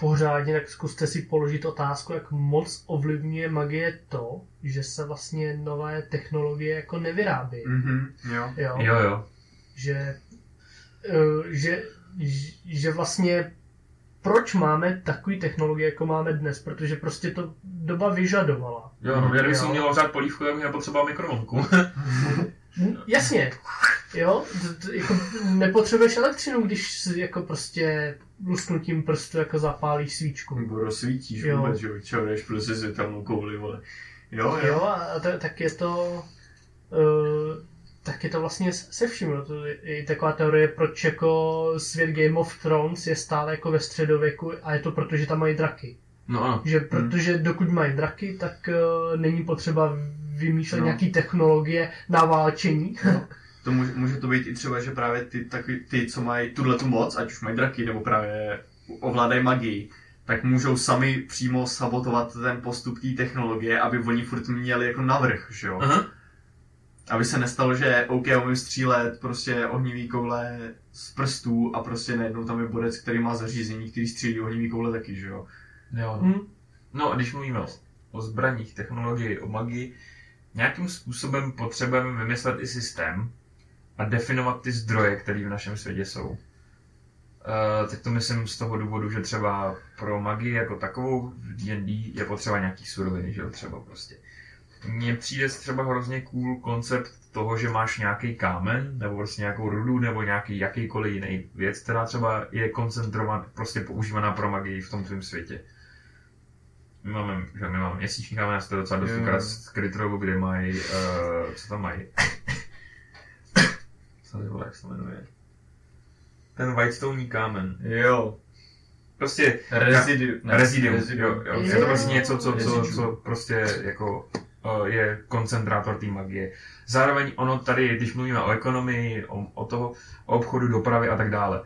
pořádně, tak zkuste si položit otázku, jak moc ovlivňuje magie to, že se vlastně nové technologie jako nevyrábí. Mhm, jo. Jo? Jo, jo. Že, uh, že, že vlastně proč máme takové technologie, jako máme dnes, protože prostě to doba vyžadovala. Jo, no, já bych si měl ohřát polívku, já bych nepotřeboval mikrovlnku. Jasně, jo, jako nepotřebuješ elektřinu, když si jako prostě lusknutím prstu jako zapálíš svíčku. Nebo rozsvítíš Jo. vůbec, že jdeš prostě světelnou kouli, vole. Jo, jo. Jo, a to, tak je to, uh, tak je to vlastně se vším, no. to je i taková teorie, proč jako svět Game of Thrones je stále jako ve středověku a je to proto, že tam mají draky. No ano. Že protože dokud mají draky, tak uh, není potřeba vymýšlet No. nějaký technologie na válčení. To může, může to být i třeba, že právě ty, taky, ty co mají tuhle tu moc, ať už mají draky, nebo právě ovládají magii, tak můžou sami přímo sabotovat ten postup té technologie, aby oni furt měli jako navrh, že jo? Aha. Aby se nestalo, že OK, umím střílet prostě ohnivý koule z prstů a prostě najednou tam je bodec, který má zařízení, který střílí ohnivý koule taky, že jo? Jo. Hm? No a když mluvíme o, o zbraních, technologii, o magii, nějakým způsobem potřebujeme vymyslet i systém a definovat ty zdroje, které v našem světě jsou. Uh, tak to myslím z toho důvodu, že třeba pro magii jako takovou v D&D je potřeba nějaký suroviny, že jo, třeba prostě. Mně přijde třeba hrozně cool koncept toho, že máš nějaký kámen, nebo prostě nějakou rudu, nebo nějaký jakýkoliv jiný věc, která třeba je koncentrovaná, prostě používaná pro magii v tom tvém světě. My máme, že my máme měsíční kámen, já to docela dost ukaz z Krytrovu, kde mají, uh, co tam mají? Co to vole, jak se jmenuje? Ten Whitestone kámen. Jo. Prostě Rezidium. ne, Rezidium, rezidium. jo, jo. Je to prostě něco, co, co, co prostě jako je koncentrátor té magie. Zároveň ono tady, když mluvíme o ekonomii, o, o toho, o obchodu, dopravy a tak dále,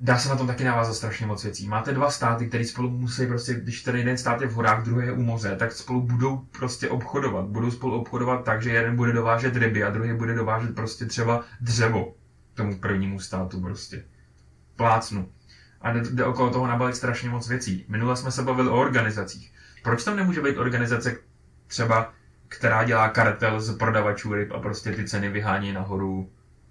dá se na tom taky navázat strašně moc věcí. Máte dva státy, které spolu musí prostě, když ten jeden stát je v horách, druhý je u moře, tak spolu budou prostě obchodovat. Budou spolu obchodovat tak, že jeden bude dovážet ryby a druhý bude dovážet prostě třeba dřevo tomu prvnímu státu prostě. Plácnu. A jde, jde okolo toho nabalit strašně moc věcí. Minule jsme se bavili o organizacích. Proč tam nemůže být organizace třeba, která dělá kartel z prodavačů ryb a prostě ty ceny vyhání nahoru,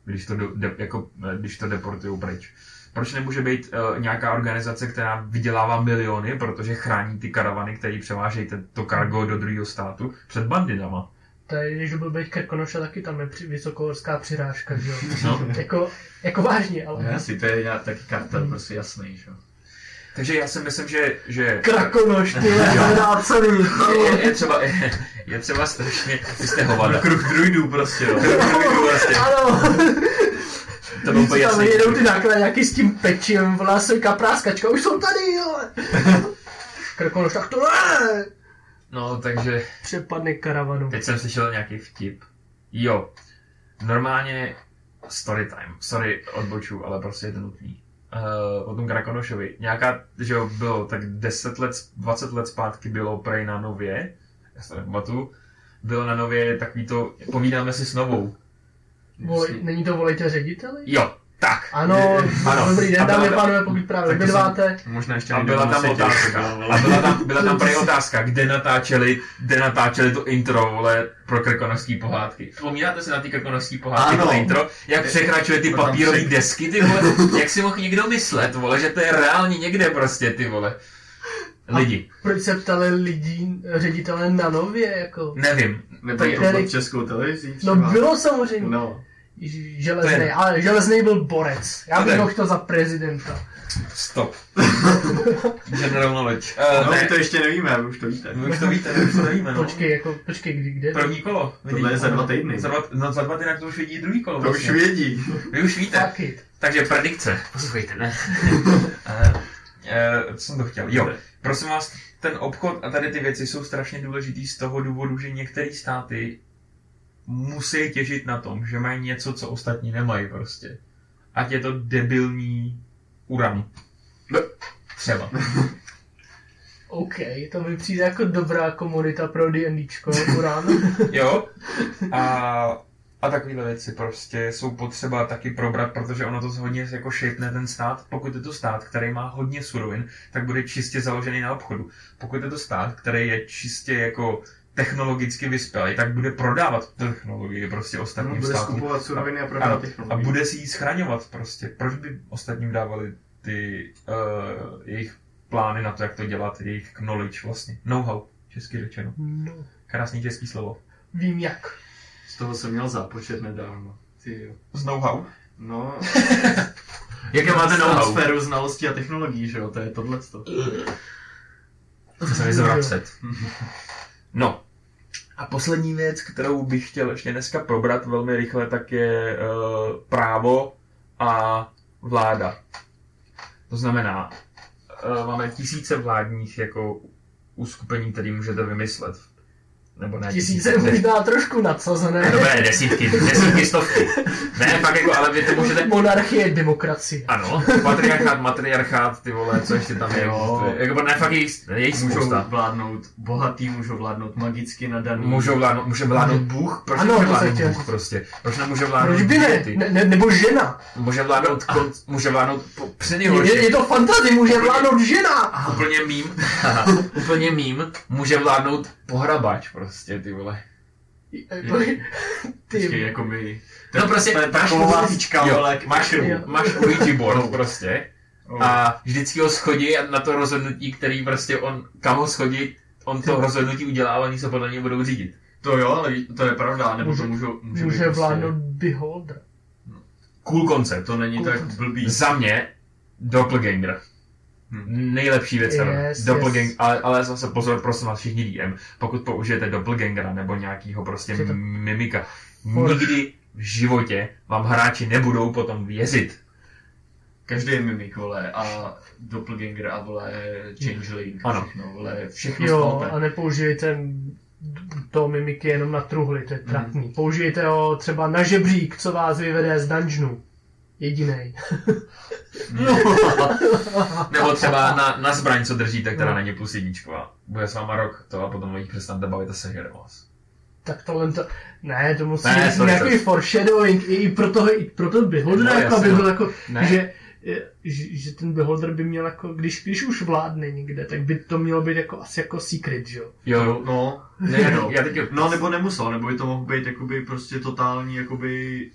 když to, de, jako, eh, když to deportují pryč? Proč nemůže být uh, nějaká organizace, která vydělává miliony, protože chrání ty karavany, které převážejí to kargo do druhého státu před bandidama? Tady, když byl být Krkonoša, taky tam je při, vysokohorská přirážka, že jo. No. jako, jako vážně, ale... No, Asi to je nějak taky kartel, prostě jasný, že jo. Takže já si myslím, že, že Krakonoš, ty hledá celý. je, je, třeba, je, je třeba strašně, vy jste hovada. Kruh druidů prostě, jo. vlastně. Ano. To bylo jasný. jedou ty nákladňáky s tím pečím, volá se kapráskačka, už jsou tady, jo. Krkonoš, tak to ne. No, takže Přepadne karavanu. teď jsem slyšel nějaký vtip. Jo, normálně story time. Sorry, odboču, ale prostě je to nutný. Uh, o tom Krakonošovi. Nějaká, že jo, bylo tak 10 let, 20 let zpátky bylo prej na Nově, já se nepamatuju, bylo na Nově takový to, povídáme si s Novou. Volej, není to volejte řediteli? Jo, tak. Ano, Ano. dobrý den, A dámy a pánové, pokud právě vydváte. Možná ještě A byla tam otázka. A byla tam, byla tam prej otázka, kde natáčeli, kde natáčeli to intro, vole, pro krkonožský pohádky. Vzpomínáte si na ty krkonožský pohádky, Ano. to intro? Jak překračuje ty papírové desky, ty vole? Jak si mohl někdo myslet, vole, že to je reálně někde prostě, ty vole. Lidi, Proč se ptali lidí, ředitele na nově, jako? nevím. Nebo To je- to pod českou televizí No bylo samozřejmě. No. Železný, je- ale Železný byl borec. Já bych ho chtěl za prezidenta. Stop. General knowledge. No, Uh, my ne, to ještě nevíme, už to víte. my už to víte, my už to nevíme, no. Počkej, jako, počkej, kdy, kde? První kolo. Tohle je za dva týdny. Za dva, no za dva týdny to už vidí druhý kolo. To už vědí. Vy už víte. Fuck it. Takže predikce. Poslouchejte, ne? Eh, Uh, co jsem to chtěl? Jo, prosím vás, ten obchod a tady ty věci jsou strašně důležitý z toho důvodu, že některé státy musí těžit na tom, že mají něco, co ostatní nemají prostě. Ať je to debilní uran. Třeba. OK, to mi přijde jako dobrá komunita pro D&Dčko, Uran. Jo. A, a takovéhle věci prostě jsou potřeba taky probrat, protože ono to hodně jako šejpne ten stát. Pokud je to stát, který má hodně surovin, tak bude čistě založený na obchodu. Pokud je to stát, který je čistě jako technologicky vyspělý, tak bude prodávat technologii prostě No, ostatním bude státům. skupovat suroviny a prodávat a technologii. bude si ji schraňovat prostě. Proč by ostatním dávali ty uh, jejich plány na to, jak to dělat, jejich knowledge vlastně. Know-how, česky řečeno. No, Krásný český slovo. vím jak. Z toho jsem měl zápočet nedávno. Ty jo. Z know-how? No, Jaké máte know-how? sféru znalostí a technologií, že jo, to je tohle. To se mi zvracet. No. A poslední věc, kterou bych chtěl ještě dneska probrat velmi rychle, tak je uh, právo a vláda. To znamená, uh, máme tisíce vládních jako uskupení, které můžete vymyslet. Nebo ne Tisíce možná trošku nadsazené. Dobré, desítky, desítky, stovky. Ne, fakt jako, ale vy to můžete... Monarchie, demokracie. Ano, patriarchát, matriarchát, ty vole, co ještě tam je. Jo. Jako, ne, fakt je jich, je jich Můžou spousta. vládnout bohatý, můžou vládnout magicky nadaný. Můžou vládnout, může vládnout Bůh? Proč Ano, může vládnout Bůh prostě? Proč nemůže vládnout Proč by ne? ne, ne nebo žena. Může vládnout, kon, může vládnout po- při Je, je to fantazie, může vládnout žena. Úplně mím, úplně mím, může vládnout pohrabač prostě, ty vole. Ty, Ty, jako my. No prostě, to je máš taková jo, vole, máš, Jo. máš Ouija board prostě Oh. a vždycky ho schodí na to rozhodnutí, který prostě on, kam ho schodí, on to rozhodnutí udělá a oni se podle něj budou řídit. To jo, ale to je pravda, nebo Může- to můžou, může, může být prostě- vládnout beholder. Cool koncept. To není tak blbý. Za mě Doppelganger. Hm. Nejlepší věc Yes, ever. yes. Doppelgang, ale, ale zase pozor, prosím vás všichni DM, pokud použijete Doppelgangera nebo nějakýho prostě to- mimika, nikdy v životě vám hráči nebudou potom věřit. Každý je mimik, vole, a doppelganger a vole changeling. Ano. Všechno, vole, všechno Jo, a nepoužijte to mimiky jenom na truhly, to je trapný. Použijte ho třeba na žebřík, co vás vyvede z dungeonu. Jedinej. Nebo třeba na, na zbraň, co držíte, která No. není plus jedničková. Bude s váma rok to a potom jich přestanete bavit a sežere vás. Tak tohle to... Ne, to musí Ne, být nějaký foreshadowing i, i pro toho, i pro toho beholder, No, jako aby no. byl jako, Ne. že, že, že, ten beholder by měl jako, když, když už vládne někde, tak by to mělo být jako asi jako secret, že jo? Jo, No, ne, no. já teď, no, nebo nemusel, nebo by to mohl být jakoby prostě totální, jakoby,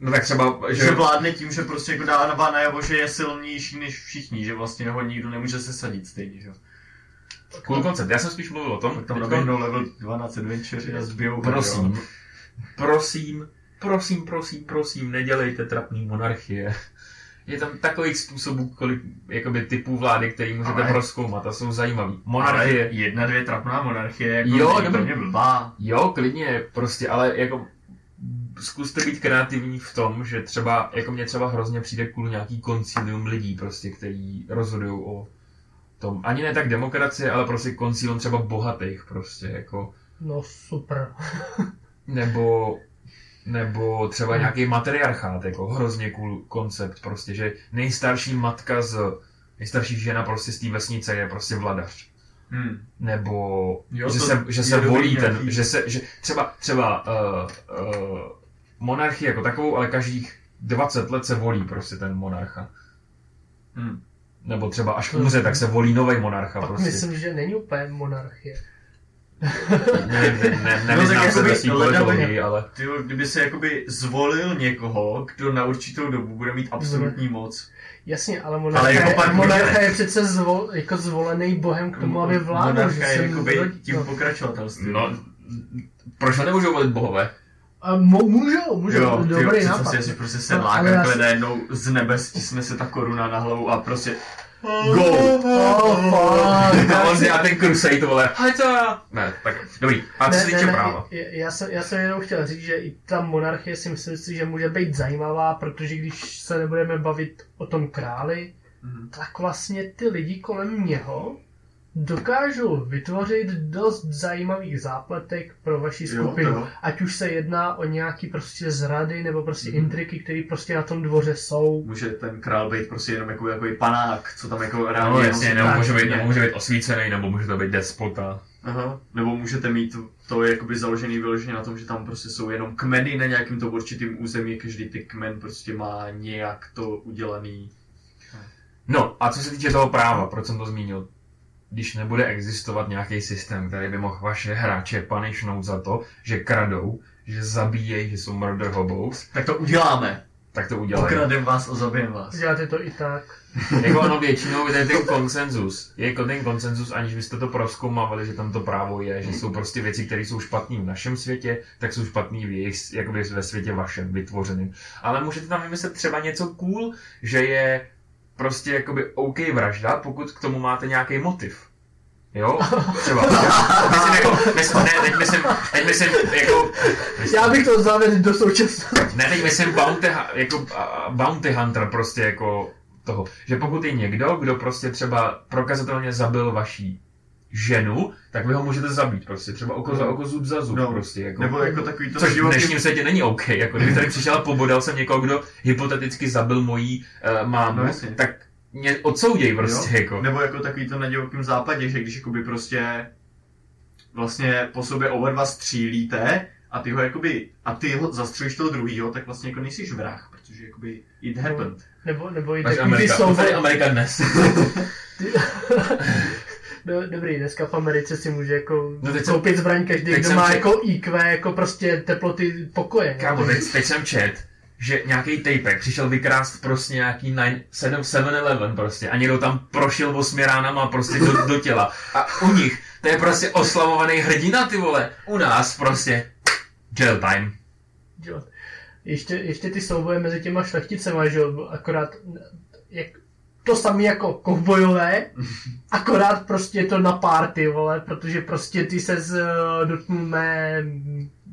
no tak třeba, že, že vládne tím, že prostě jako dává najevo, že je silnější než všichni, že vlastně ho nikdo nemůže sesadit stejně, že jo. cool koncept. Já jsem spíš mluvil o tom, Tak tam teďko- naběhnou level 12 adventure a zbijou Prosím, jo. prosím, prosím, prosím, prosím, nedělejte trapný monarchie. Je tam takových způsobů, kolik jakoby, typů vlády, který můžete Ale- proskoumat a jsou zajímavý. Ale Monarchie, jedna, dvě trapná monarchie, jako Jo, dobrý. mě blbá. jo, klidně, prostě, ale jako zkuste být kreativní v tom, že třeba, jako mě třeba hrozně přijde kvůli nějaký koncilium lidí, prostě, který rozhodují o tom, ani ne tak demokracie, ale prostě koncilium třeba bohatých, prostě, jako, No super. nebo nebo třeba nějaký matriarchát, jako hrozně cool koncept, prostě, že nejstarší matka z, nejstarší žena prostě z té vesnice je prostě vladař. Hmm. Nebo Jo, že, to se, že se volí ten, že se, že třeba, třeba uh, uh, monarchii jako takovou, ale každých 20 let se volí prostě ten monarcha. Hmm. Nebo třeba až umře, tak se volí nový monarcha Pak prostě. myslím, že není úplně monarchie. Ne, ne, ne, No, nevyznám tak se jakoby ledavě- politologii, ale Ty, kdyby se jakoby zvolil někoho, kdo na určitou dobu bude mít absolutní moc. Jasně, ale Ale monarcha, jako pak je, monarcha je přece zvol, jako zvolený bohem k tomu, aby vládl. Monarcha že je se jakoby tím no. pokračovatelstvím. no, proč ho nemůžou volit bohové? A mo- můžou, můžou, Jo, jo, dobrý představ nápad. si, prostě se No, takhle si- najednou z nebe stisne se ta koruna na hlavu a prostě Go! Oh, fuck. A on a ten crusade, vole, hajca! Ne, tak, dobrý. A co se týče práva? já- Já jsem, já jsem jenom chtěl říct, že i ta monarchie si myslím si, že může být zajímavá, protože když se nebudeme bavit o tom králi, Mhm. tak vlastně ty lidi kolem něho dokážou vytvořit dost zajímavých zápletek pro vaši Jo, skupinu. to jo. Ať už se jedná o nějaký prostě zrady nebo prostě Mhm. intriky, které prostě na tom dvoře jsou. Může ten král být prostě jenom jako, jako panák, co tam jako No reálně jasně, jenom nebo může být, ne? nebo může být osvícený, nebo může to být despota. Aha. Nebo můžete mít to, to je jakoby založený vyloženě na tom, že tam prostě jsou jenom kmeny na nějakým to určitým území, každý ty kmen prostě má nějak to udělaný. No a co se týče toho práva, proč jsem to zmínil? Když nebude existovat nějaký systém, který by mohl vaše hráče punishnout za to, že kradou, že zabíjejí, že jsou murder hobos, Tak to uděláme. tak to udělají. Okradem vás a zabijem vás. Děláte to i tak. Jako ono většinou je ten konsenzus. Je jako ten konsenzus, aniž byste to proskoumávali, že tam to právo je, že jsou prostě věci, které jsou špatné v našem světě, tak jsou špatné v jejich, jakoby ve světě vašem, vytvořeným. Ale můžete tam vymyslet třeba něco cool, že je prostě jakoby OK vražda, pokud k tomu máte nějaký motiv. Jo? Třeba. Myslím, jako, myslím, ne, teď myslím, teď myslím, jako, myslím, Já bych to zavedl do současnosti. ne, teď myslím bounty, jako bounty hunter prostě jako toho, že pokud je někdo, kdo prostě třeba prokazatelně zabil vaší ženu, tak vy ho můžete zabít prostě, třeba oko za oko, zub za zub No. prostě, jako. Nebo jako takový to Což v dnešním světě není OK, jako kdyby tady přišel a pobodal jsem někoho, kdo hypoteticky zabil mojí uh, mámu, No jasně. tak mě odsouděj prostě, Jo? jako. Nebo jako takový to na divokém západě, že když jakoby prostě vlastně po sobě oba dva střílíte a ty ho jakoby, a ty ho zastřelíš toho druhýho, tak vlastně jako nejsiš vrah, protože jakoby it happened. Nebo, nebo i takový ty Amerika, jsou... tady Amerika dnes. No, dobrý, dneska v Americe si může jako No teď jsem- koupit zbraň každý, kdo jsem má čet- jako IQ, jako prostě teploty pokoje. Kámo, teď, teď jsem čet, že nějaký tejpek přišel vykrást prostě nějaký 9, 7, 7-Eleven prostě a někdo tam prošel osmi ránama prostě do, do těla. A u nich, to je prostě oslavovaný hrdina, ty vole. U nás prostě jail time. Jo. Ještě, ještě ty souboje mezi těma šlechticema, že jo, akorát jak, to samé jako kovbojové, akorát prostě je to na party, vole, protože prostě ty se z, dotknul mé,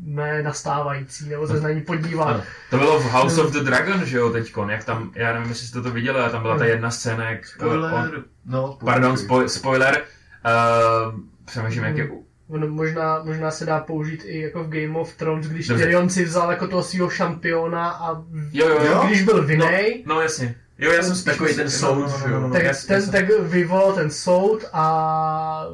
mé nastávající, nebo se na ní podíval. Ano. To bylo v House of the Dragon, že jo, teďkon, jak tam, já nevím, jestli jste to viděli, ale tam byla ta jedna scéna, jak... On, Spoiler, no, pardon, pokračuj. spo, spoiler. Uh, přemýšlím, jak je... Ono možná, možná se dá použít i jako v Game of Thrones, když. Tyrion si vzal jako toho svého šampiona a Jo, jo, jo. když byl vinej, No jasně. Jo, já jsem spíš Takový ten soud, no, no, no, že jo. no, no, tak, ten tak vyvolal ten soud a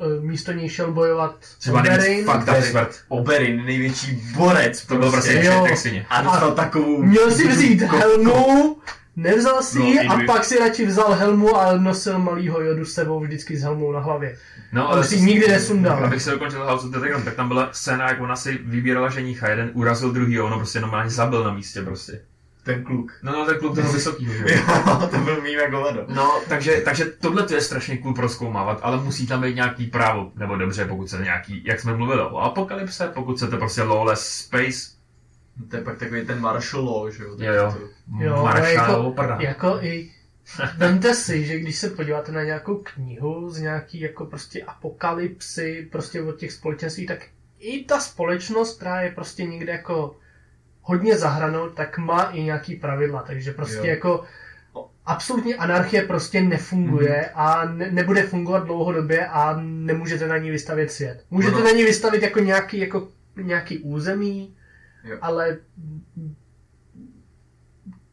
e, místo něj šel bojovat Třeba Oberyn. fucked up smrt. Oberyn, největší borec. To byl prostě Jo. A dostal takovou... Měl si vzít helmu, nevzal si No, ji i a pak si radši vzal helmu a nosil malýho jodu s sebou vždycky s helmou na hlavě. No, Ale si nikdy nesundal. Abych se dokončil House of the Dragon, tak tam byla scéna, jak ona si vybírala ženicha, jeden urazil druhý, ono prostě normálně zabil na místě prostě. Ten kluk. No, no, ten kluk toho vysokýho, že jo. To byl mým jako ledo. No, takže, takže tohle to je strašně cool proskoumávat, ale musí tam být nějaký právo, nebo dobře, pokud se nějaký, jak jsme mluvili o apokalypse, pokud chcete prostě lawless space, To je pak takový ten martial law, že jo. Jo, jo. Jo, ale Marshall, jako, jako i Vemte si, že když se podíváte na nějakou knihu z nějaký jako prostě apokalypsy, prostě od těch společenství, tak i ta společnost, která je prostě někde jako hodně zahranou, tak má i nějaký pravidla, takže prostě Jo. jako absolutní anarchie prostě nefunguje Mhm. a ne, nebude fungovat dlouhodobě a nemůžete na ní vystavět svět. Můžete Ono- na ní vystavit jako nějaký, jako nějaký území, Jo. ale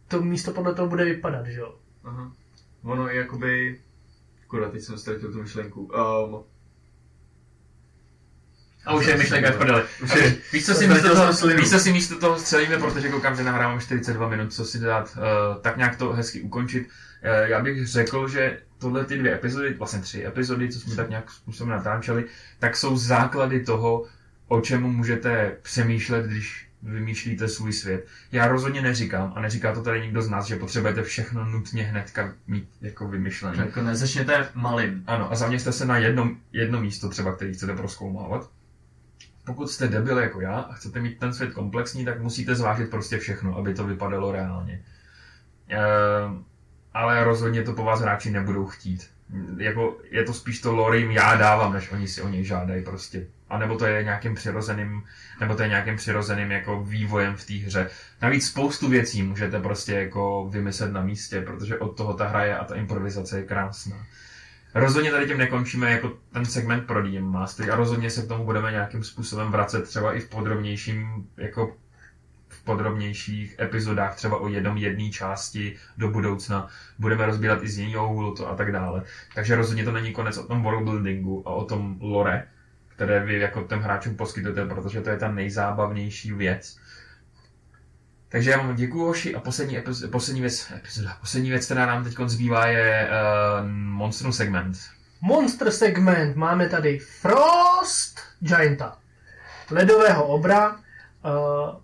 to místo podle toho bude vypadat, že jo? Aha. Ono je jakoby... Kurva, teď jsem ztratil tu myšlenku. Um, A už je myšlenka v prdeli. Víš, co si místo toho, víš, co si místo toho střelíme, protože koukám, že nahráváme 42 minut, co si dát, uh, tak nějak to hezky ukončit. Uh, já bych řekl, že tohle ty dvě epizody, vlastně tři epizody, co jsme tak nějak způsobem natáčeli, tak jsou základy toho, o čemu můžete přemýšlet, když vymýšlíte svůj svět. Já rozhodně neříkám, a neříká to tady nikdo z nás, že potřebujete všechno nutně hnedka mít jako vymyšlené. jako nezačněte malým. Ano, a zaměřte se na jedno, jedno místo třeba, který chcete proskoumávat. Pokud jste debil jako já a chcete mít ten svět komplexní, tak musíte zvážit prostě všechno, aby to vypadalo reálně. Ehm, ale rozhodně to po vás hráči nebudou chtít. Jako, je to spíš to lore jim já dávám, než oni si o něj žádají prostě. A nebo to je nějakým přirozeným, nebo to je nějakým přirozeným jako vývojem v té hře. Navíc spoustu věcí můžete prostě jako vymyslet na místě, protože od toho ta hra je a ta improvizace je krásná. Rozhodně tady tím nekončíme jako ten segment pro DM Mastery a rozhodně se k tomu budeme nějakým způsobem vracet třeba i v podrobnějším, jako v podrobnějších epizodách, třeba o jednom jedné části do budoucna. Budeme rozbírat i z jiného úhlu to a tak dále. Takže rozhodně to není konec o tom worldbuildingu a o tom lore, které vy jako těm hráčům poskytujete, protože to je ta nejzábavnější věc. Takže já vám děkuji, Hoši, a poslední, epiz- poslední, věc, epizoda, poslední věc, která nám teď zbývá, je uh, Monstrum segment. Monster segment. Máme tady Frost Gianta. Ledového obra. Uh,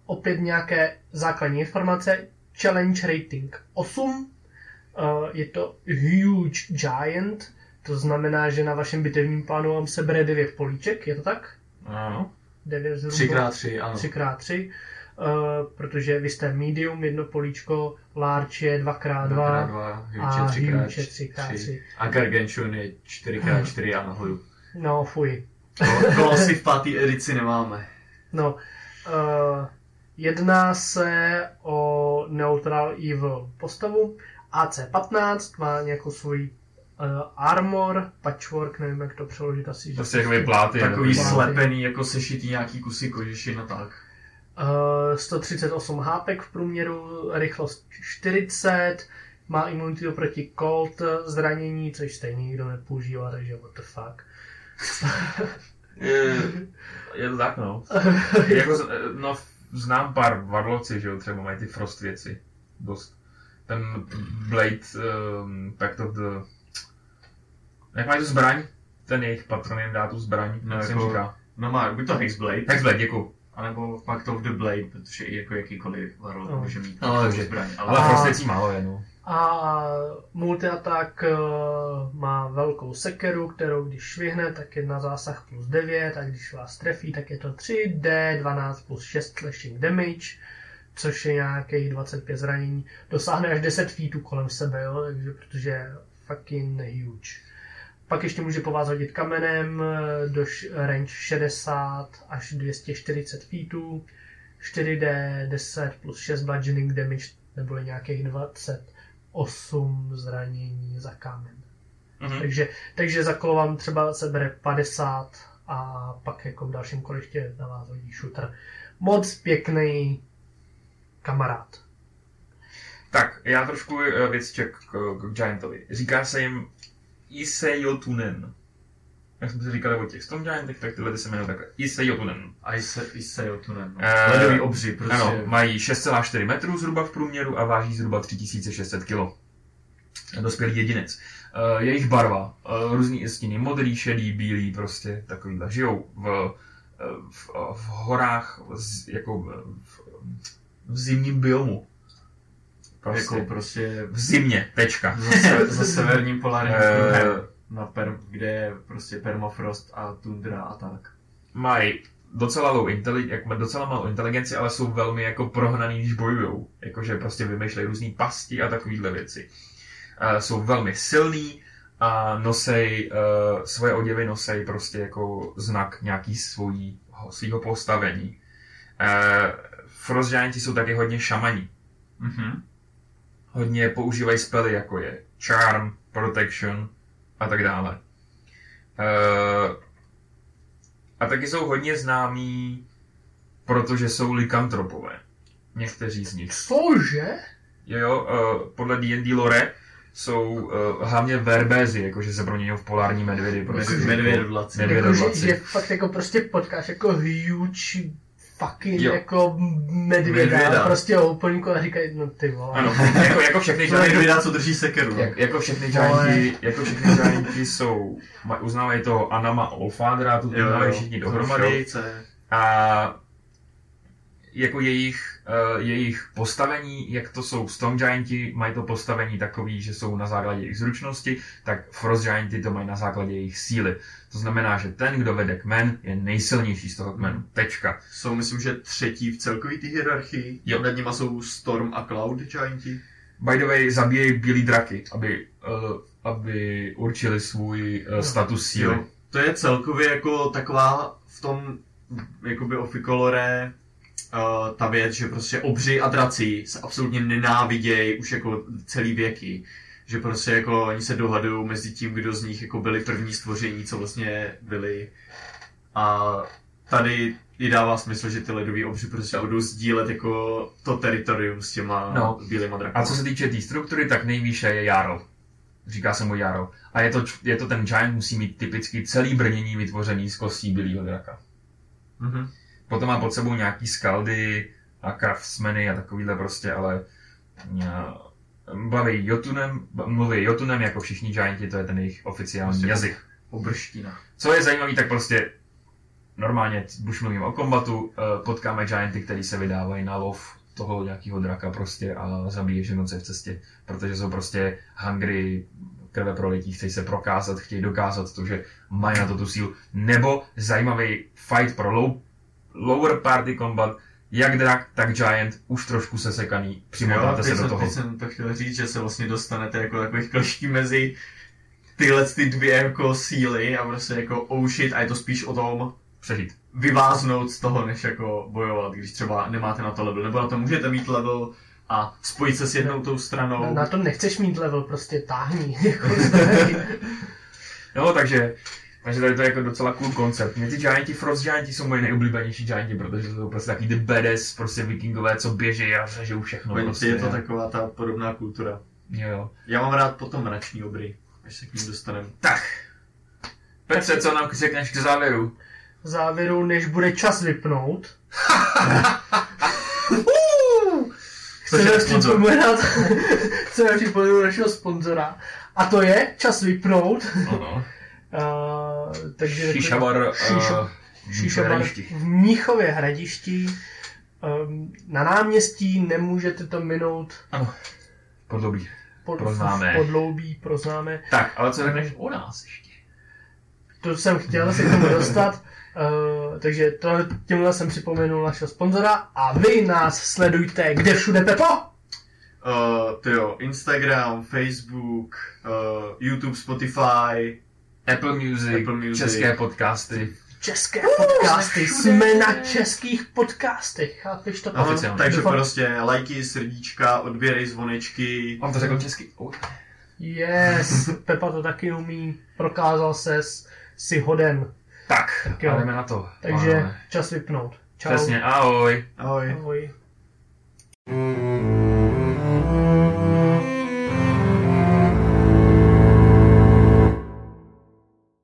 opět nějaké základní informace. Challenge rating 8. Uh, je to Huge Giant. To znamená, že na vašem bitevním plánu vám sebere 9 políček. Je to tak? Ano. 9 zhruba. 3x3, ano. 3x3. Uh, protože vy jste medium, jedno políčko, large je 2x2, 2x2, a huge je huge je 3x3. 3x3. A Gargantuan je 4x4 a nahoru. No, fuj. Asi v páté edici nemáme. No, uh, jedná se o Neutral Evil postavu. AC-15 má nějakou svůj uh, armor, patchwork, nevím jak to přeložit asi. že- Prostě jakoby pláty. Takový Pláty. slepený, jako sešitý nějaký kusy kožešin a tak. Uh, 138 HP v průměru, rychlost 40, má imunitu proti cold zranění, což stejně nikdo nepoužívá, takže what the fuck. Je, je to tak, no. jako, z- no, znám pár varlovci, že jo, třeba mají ty frost věci. Dost. Ten Blade, um, Pact of the... Jak mají tu zbraň? Ten jejich patron jim dá tu zbraň, No, jak se jako- říká. No má, buď to Hexblade, Hexblade, děkuju. Anebo Pact of the Blade, protože i jako jakýkoliv varl No. může mít No, zbraň. Ale A- frost věcí málo je, no. A multiatak eh, má velkou sekeru, kterou když švihne, tak je na zásah plus 9 a když vás trefí, tak je to 3D 12 plus 6 slashing damage, což je nějakých 25 zranění. Dosáhne až 10 feetů kolem sebe, jo, takže protože je fucking huge. Pak ještě může po vás hodit kamenem eh, do range 60 až 240 feetů. 4D 10 plus 6 bludgeoning damage, neboli nějakých 28 zranění za kámen. Mhm. Takže, takže za kolo vám třeba sebere 50 a pak jako v dalším kole ještě na vás hodí shooter. Moc pěkný kamarád. Tak, já trošku eh, věcček k, k Giantovi. Říká se jim Iseyotunen. Jak jsme si říkali o těch Giantech, tak tyhle ty se jmenují takhle. Iseyotunen. A se, i se jo, tu ne. No. Eh, Ledový obři, prostě. Ano, mají 6,4 metrů zhruba v průměru a váží zhruba 3600 kg. Dospělý jedinec. Uh, jejich barva, uh, různý stíny, modrý, šedý, bílý, prostě takovýhle. Žijou v, v, v horách, jako v, v zimním biomu. Prostě Jako prostě v zimě, tečka. za, se, za severním polárním Eh, kruhem, na per, kde je prostě permafrost a tundra a tak. mají docela, low inteli- docela malou inteligenci, ale jsou velmi jako prohnaný, když bojujou. Jakože prostě vymýšlejí různé pasti a takovéhle věci. Uh, jsou velmi silný a nosej, uh, svoje oděvy nosej prostě jako znak nějaký svojí, svýho postavení. Uh, Frost Gianti jsou taky hodně šamaní. Mhm. Hodně používají spely, jako je Charm, Protection a tak dále. Uh, a taky jsou hodně známí, protože jsou likantropové. Někteří z nich. Cože? Jo, jo, uh, podle D&D lore jsou uh, hlavně verbézy, jakože se proměňují v polární medvědy. Prostě, Med- medvědovlaci. Medvěd- Jako, že, že fakt jako prostě potkáš jako huge fucking Jo. jako medvěda, Medvěda. prostě ho úplníku a říkají, no ty vole. Ano, jako, jako všechny gianti, medvěda, co drží sekeru. no. jak, jako všechny gianti, jako všechny gianti jsou, uznávají toho Anama Allfathera, tu uznávají všichni dohromady. A jako jejich, uh, jejich postavení, jak to jsou Stone Gianti, mají to postavení takový, že jsou na základě jejich zručnosti, tak Frost Gianti to mají na základě jejich síly. To znamená, že ten, kdo vede kmen, je nejsilnější z toho kmenu. Tečka. Jsou, myslím, že třetí v celkové té hierarchii. Jo. Nad nima jsou Storm a Cloud Gianti. By the way, zabíjejí bílý draky, aby, uh, aby určili svůj uh, status síly. Jo. to je celkově jako taková v tom jakoby ofikolore uh, ta věc, že prostě obři a draci se absolutně nenávidějí už jako celý věky. Že prostě jako oni se dohadují mezi tím, kdo z nich jako byli první stvoření, co vlastně byli. A tady i dává smysl, že ty ledový obři prostě budou sdílet jako to teritorium s těma No. bílýma drakama. A co se týče té tý struktury, tak nejvýše je Jarl. Říká se mu Jarl. A je to, je to ten giant, musí mít typicky celý brnění vytvořený z kostí bílého draka. Mhm. Potom má pod sebou nějaký skaldy a craftsmeny a takovýhle prostě, ale mluví Jotunem, mluví Jotunem jako všichni gianti, to je ten jejich oficiální Prostě jazyk. Obrština. Co je zajímavé, tak prostě normálně, když mluvím o kombatu, eh, potkáme gianty, který se vydávají na lov toho nějakého draka prostě a zabíjí všechno, co je v cestě, protože jsou prostě hungry, krve prolití, chtějí se prokázat, chtějí dokázat to, že mají na to tu sílu. Nebo zajímavý fight pro low, lower party combat, jak drak, tak giant, už trošku sesekaný, přimotáte se do jsem, toho. Teď jsem to chtěl říct, že se vlastně dostanete jako takových kleští mezi tyhle ty dvě jako síly a prostě jako oh shit, a je to spíš o tom Přežít. vyváznout z toho, než jako bojovat, když třeba nemáte na to level, nebo na to můžete mít level a spojit se s jednou tou stranou. Na, na to nechceš mít level, prostě táhni. Jako. No, takže, takže tady to je jako docela cool koncept. Mě ty gianti, Frost gianti jsou moje nejoblíbenější gianti, protože jsou prostě takový ty badass, prostě vikingové, co běží a řežou všechno. No, prostě, je to taková ta podobná kultura. Jo, jo. Já mám rád potom mrační obry, až se k ním dostaneme. Tak. Petře, co nám řekneš k závěru? V závěru, než bude čas vypnout, chceme chceme připomenout našeho sponzora. A to je čas vypnout. Ano. Uh, takže uh, Šišavar Hradišti. v Mnichově hradišti. Um, na náměstí nemůžete to minout Ano. Podlobí. pod, Proznáme. podloubí, proznáme. Tak, ale co řekneš o nás ještě? To jsem chtěl se k tomu dostat. Uh, takže to, tímhle jsem připomenul našeho sponzora a vy nás sledujte kde všude, Pepo? Uh, to jo, Instagram, Facebook, uh, YouTube, Spotify, Apple Music, Apple Music. české podcasty. České podcasty, jsme jsme na českých podcastech, chápeš to? Aha, Oficiálně. takže Doufám- prostě lajky, srdíčka, odběrej zvonečky. On to řekl česky. Oh. Yes, Pepa to taky umí, prokázal ses, si hoden. Tak, Tak jo. jdeme na to. Takže Pánové. čas vypnout. Čau. Přesně, ahoj. Ahoj. Ahoj.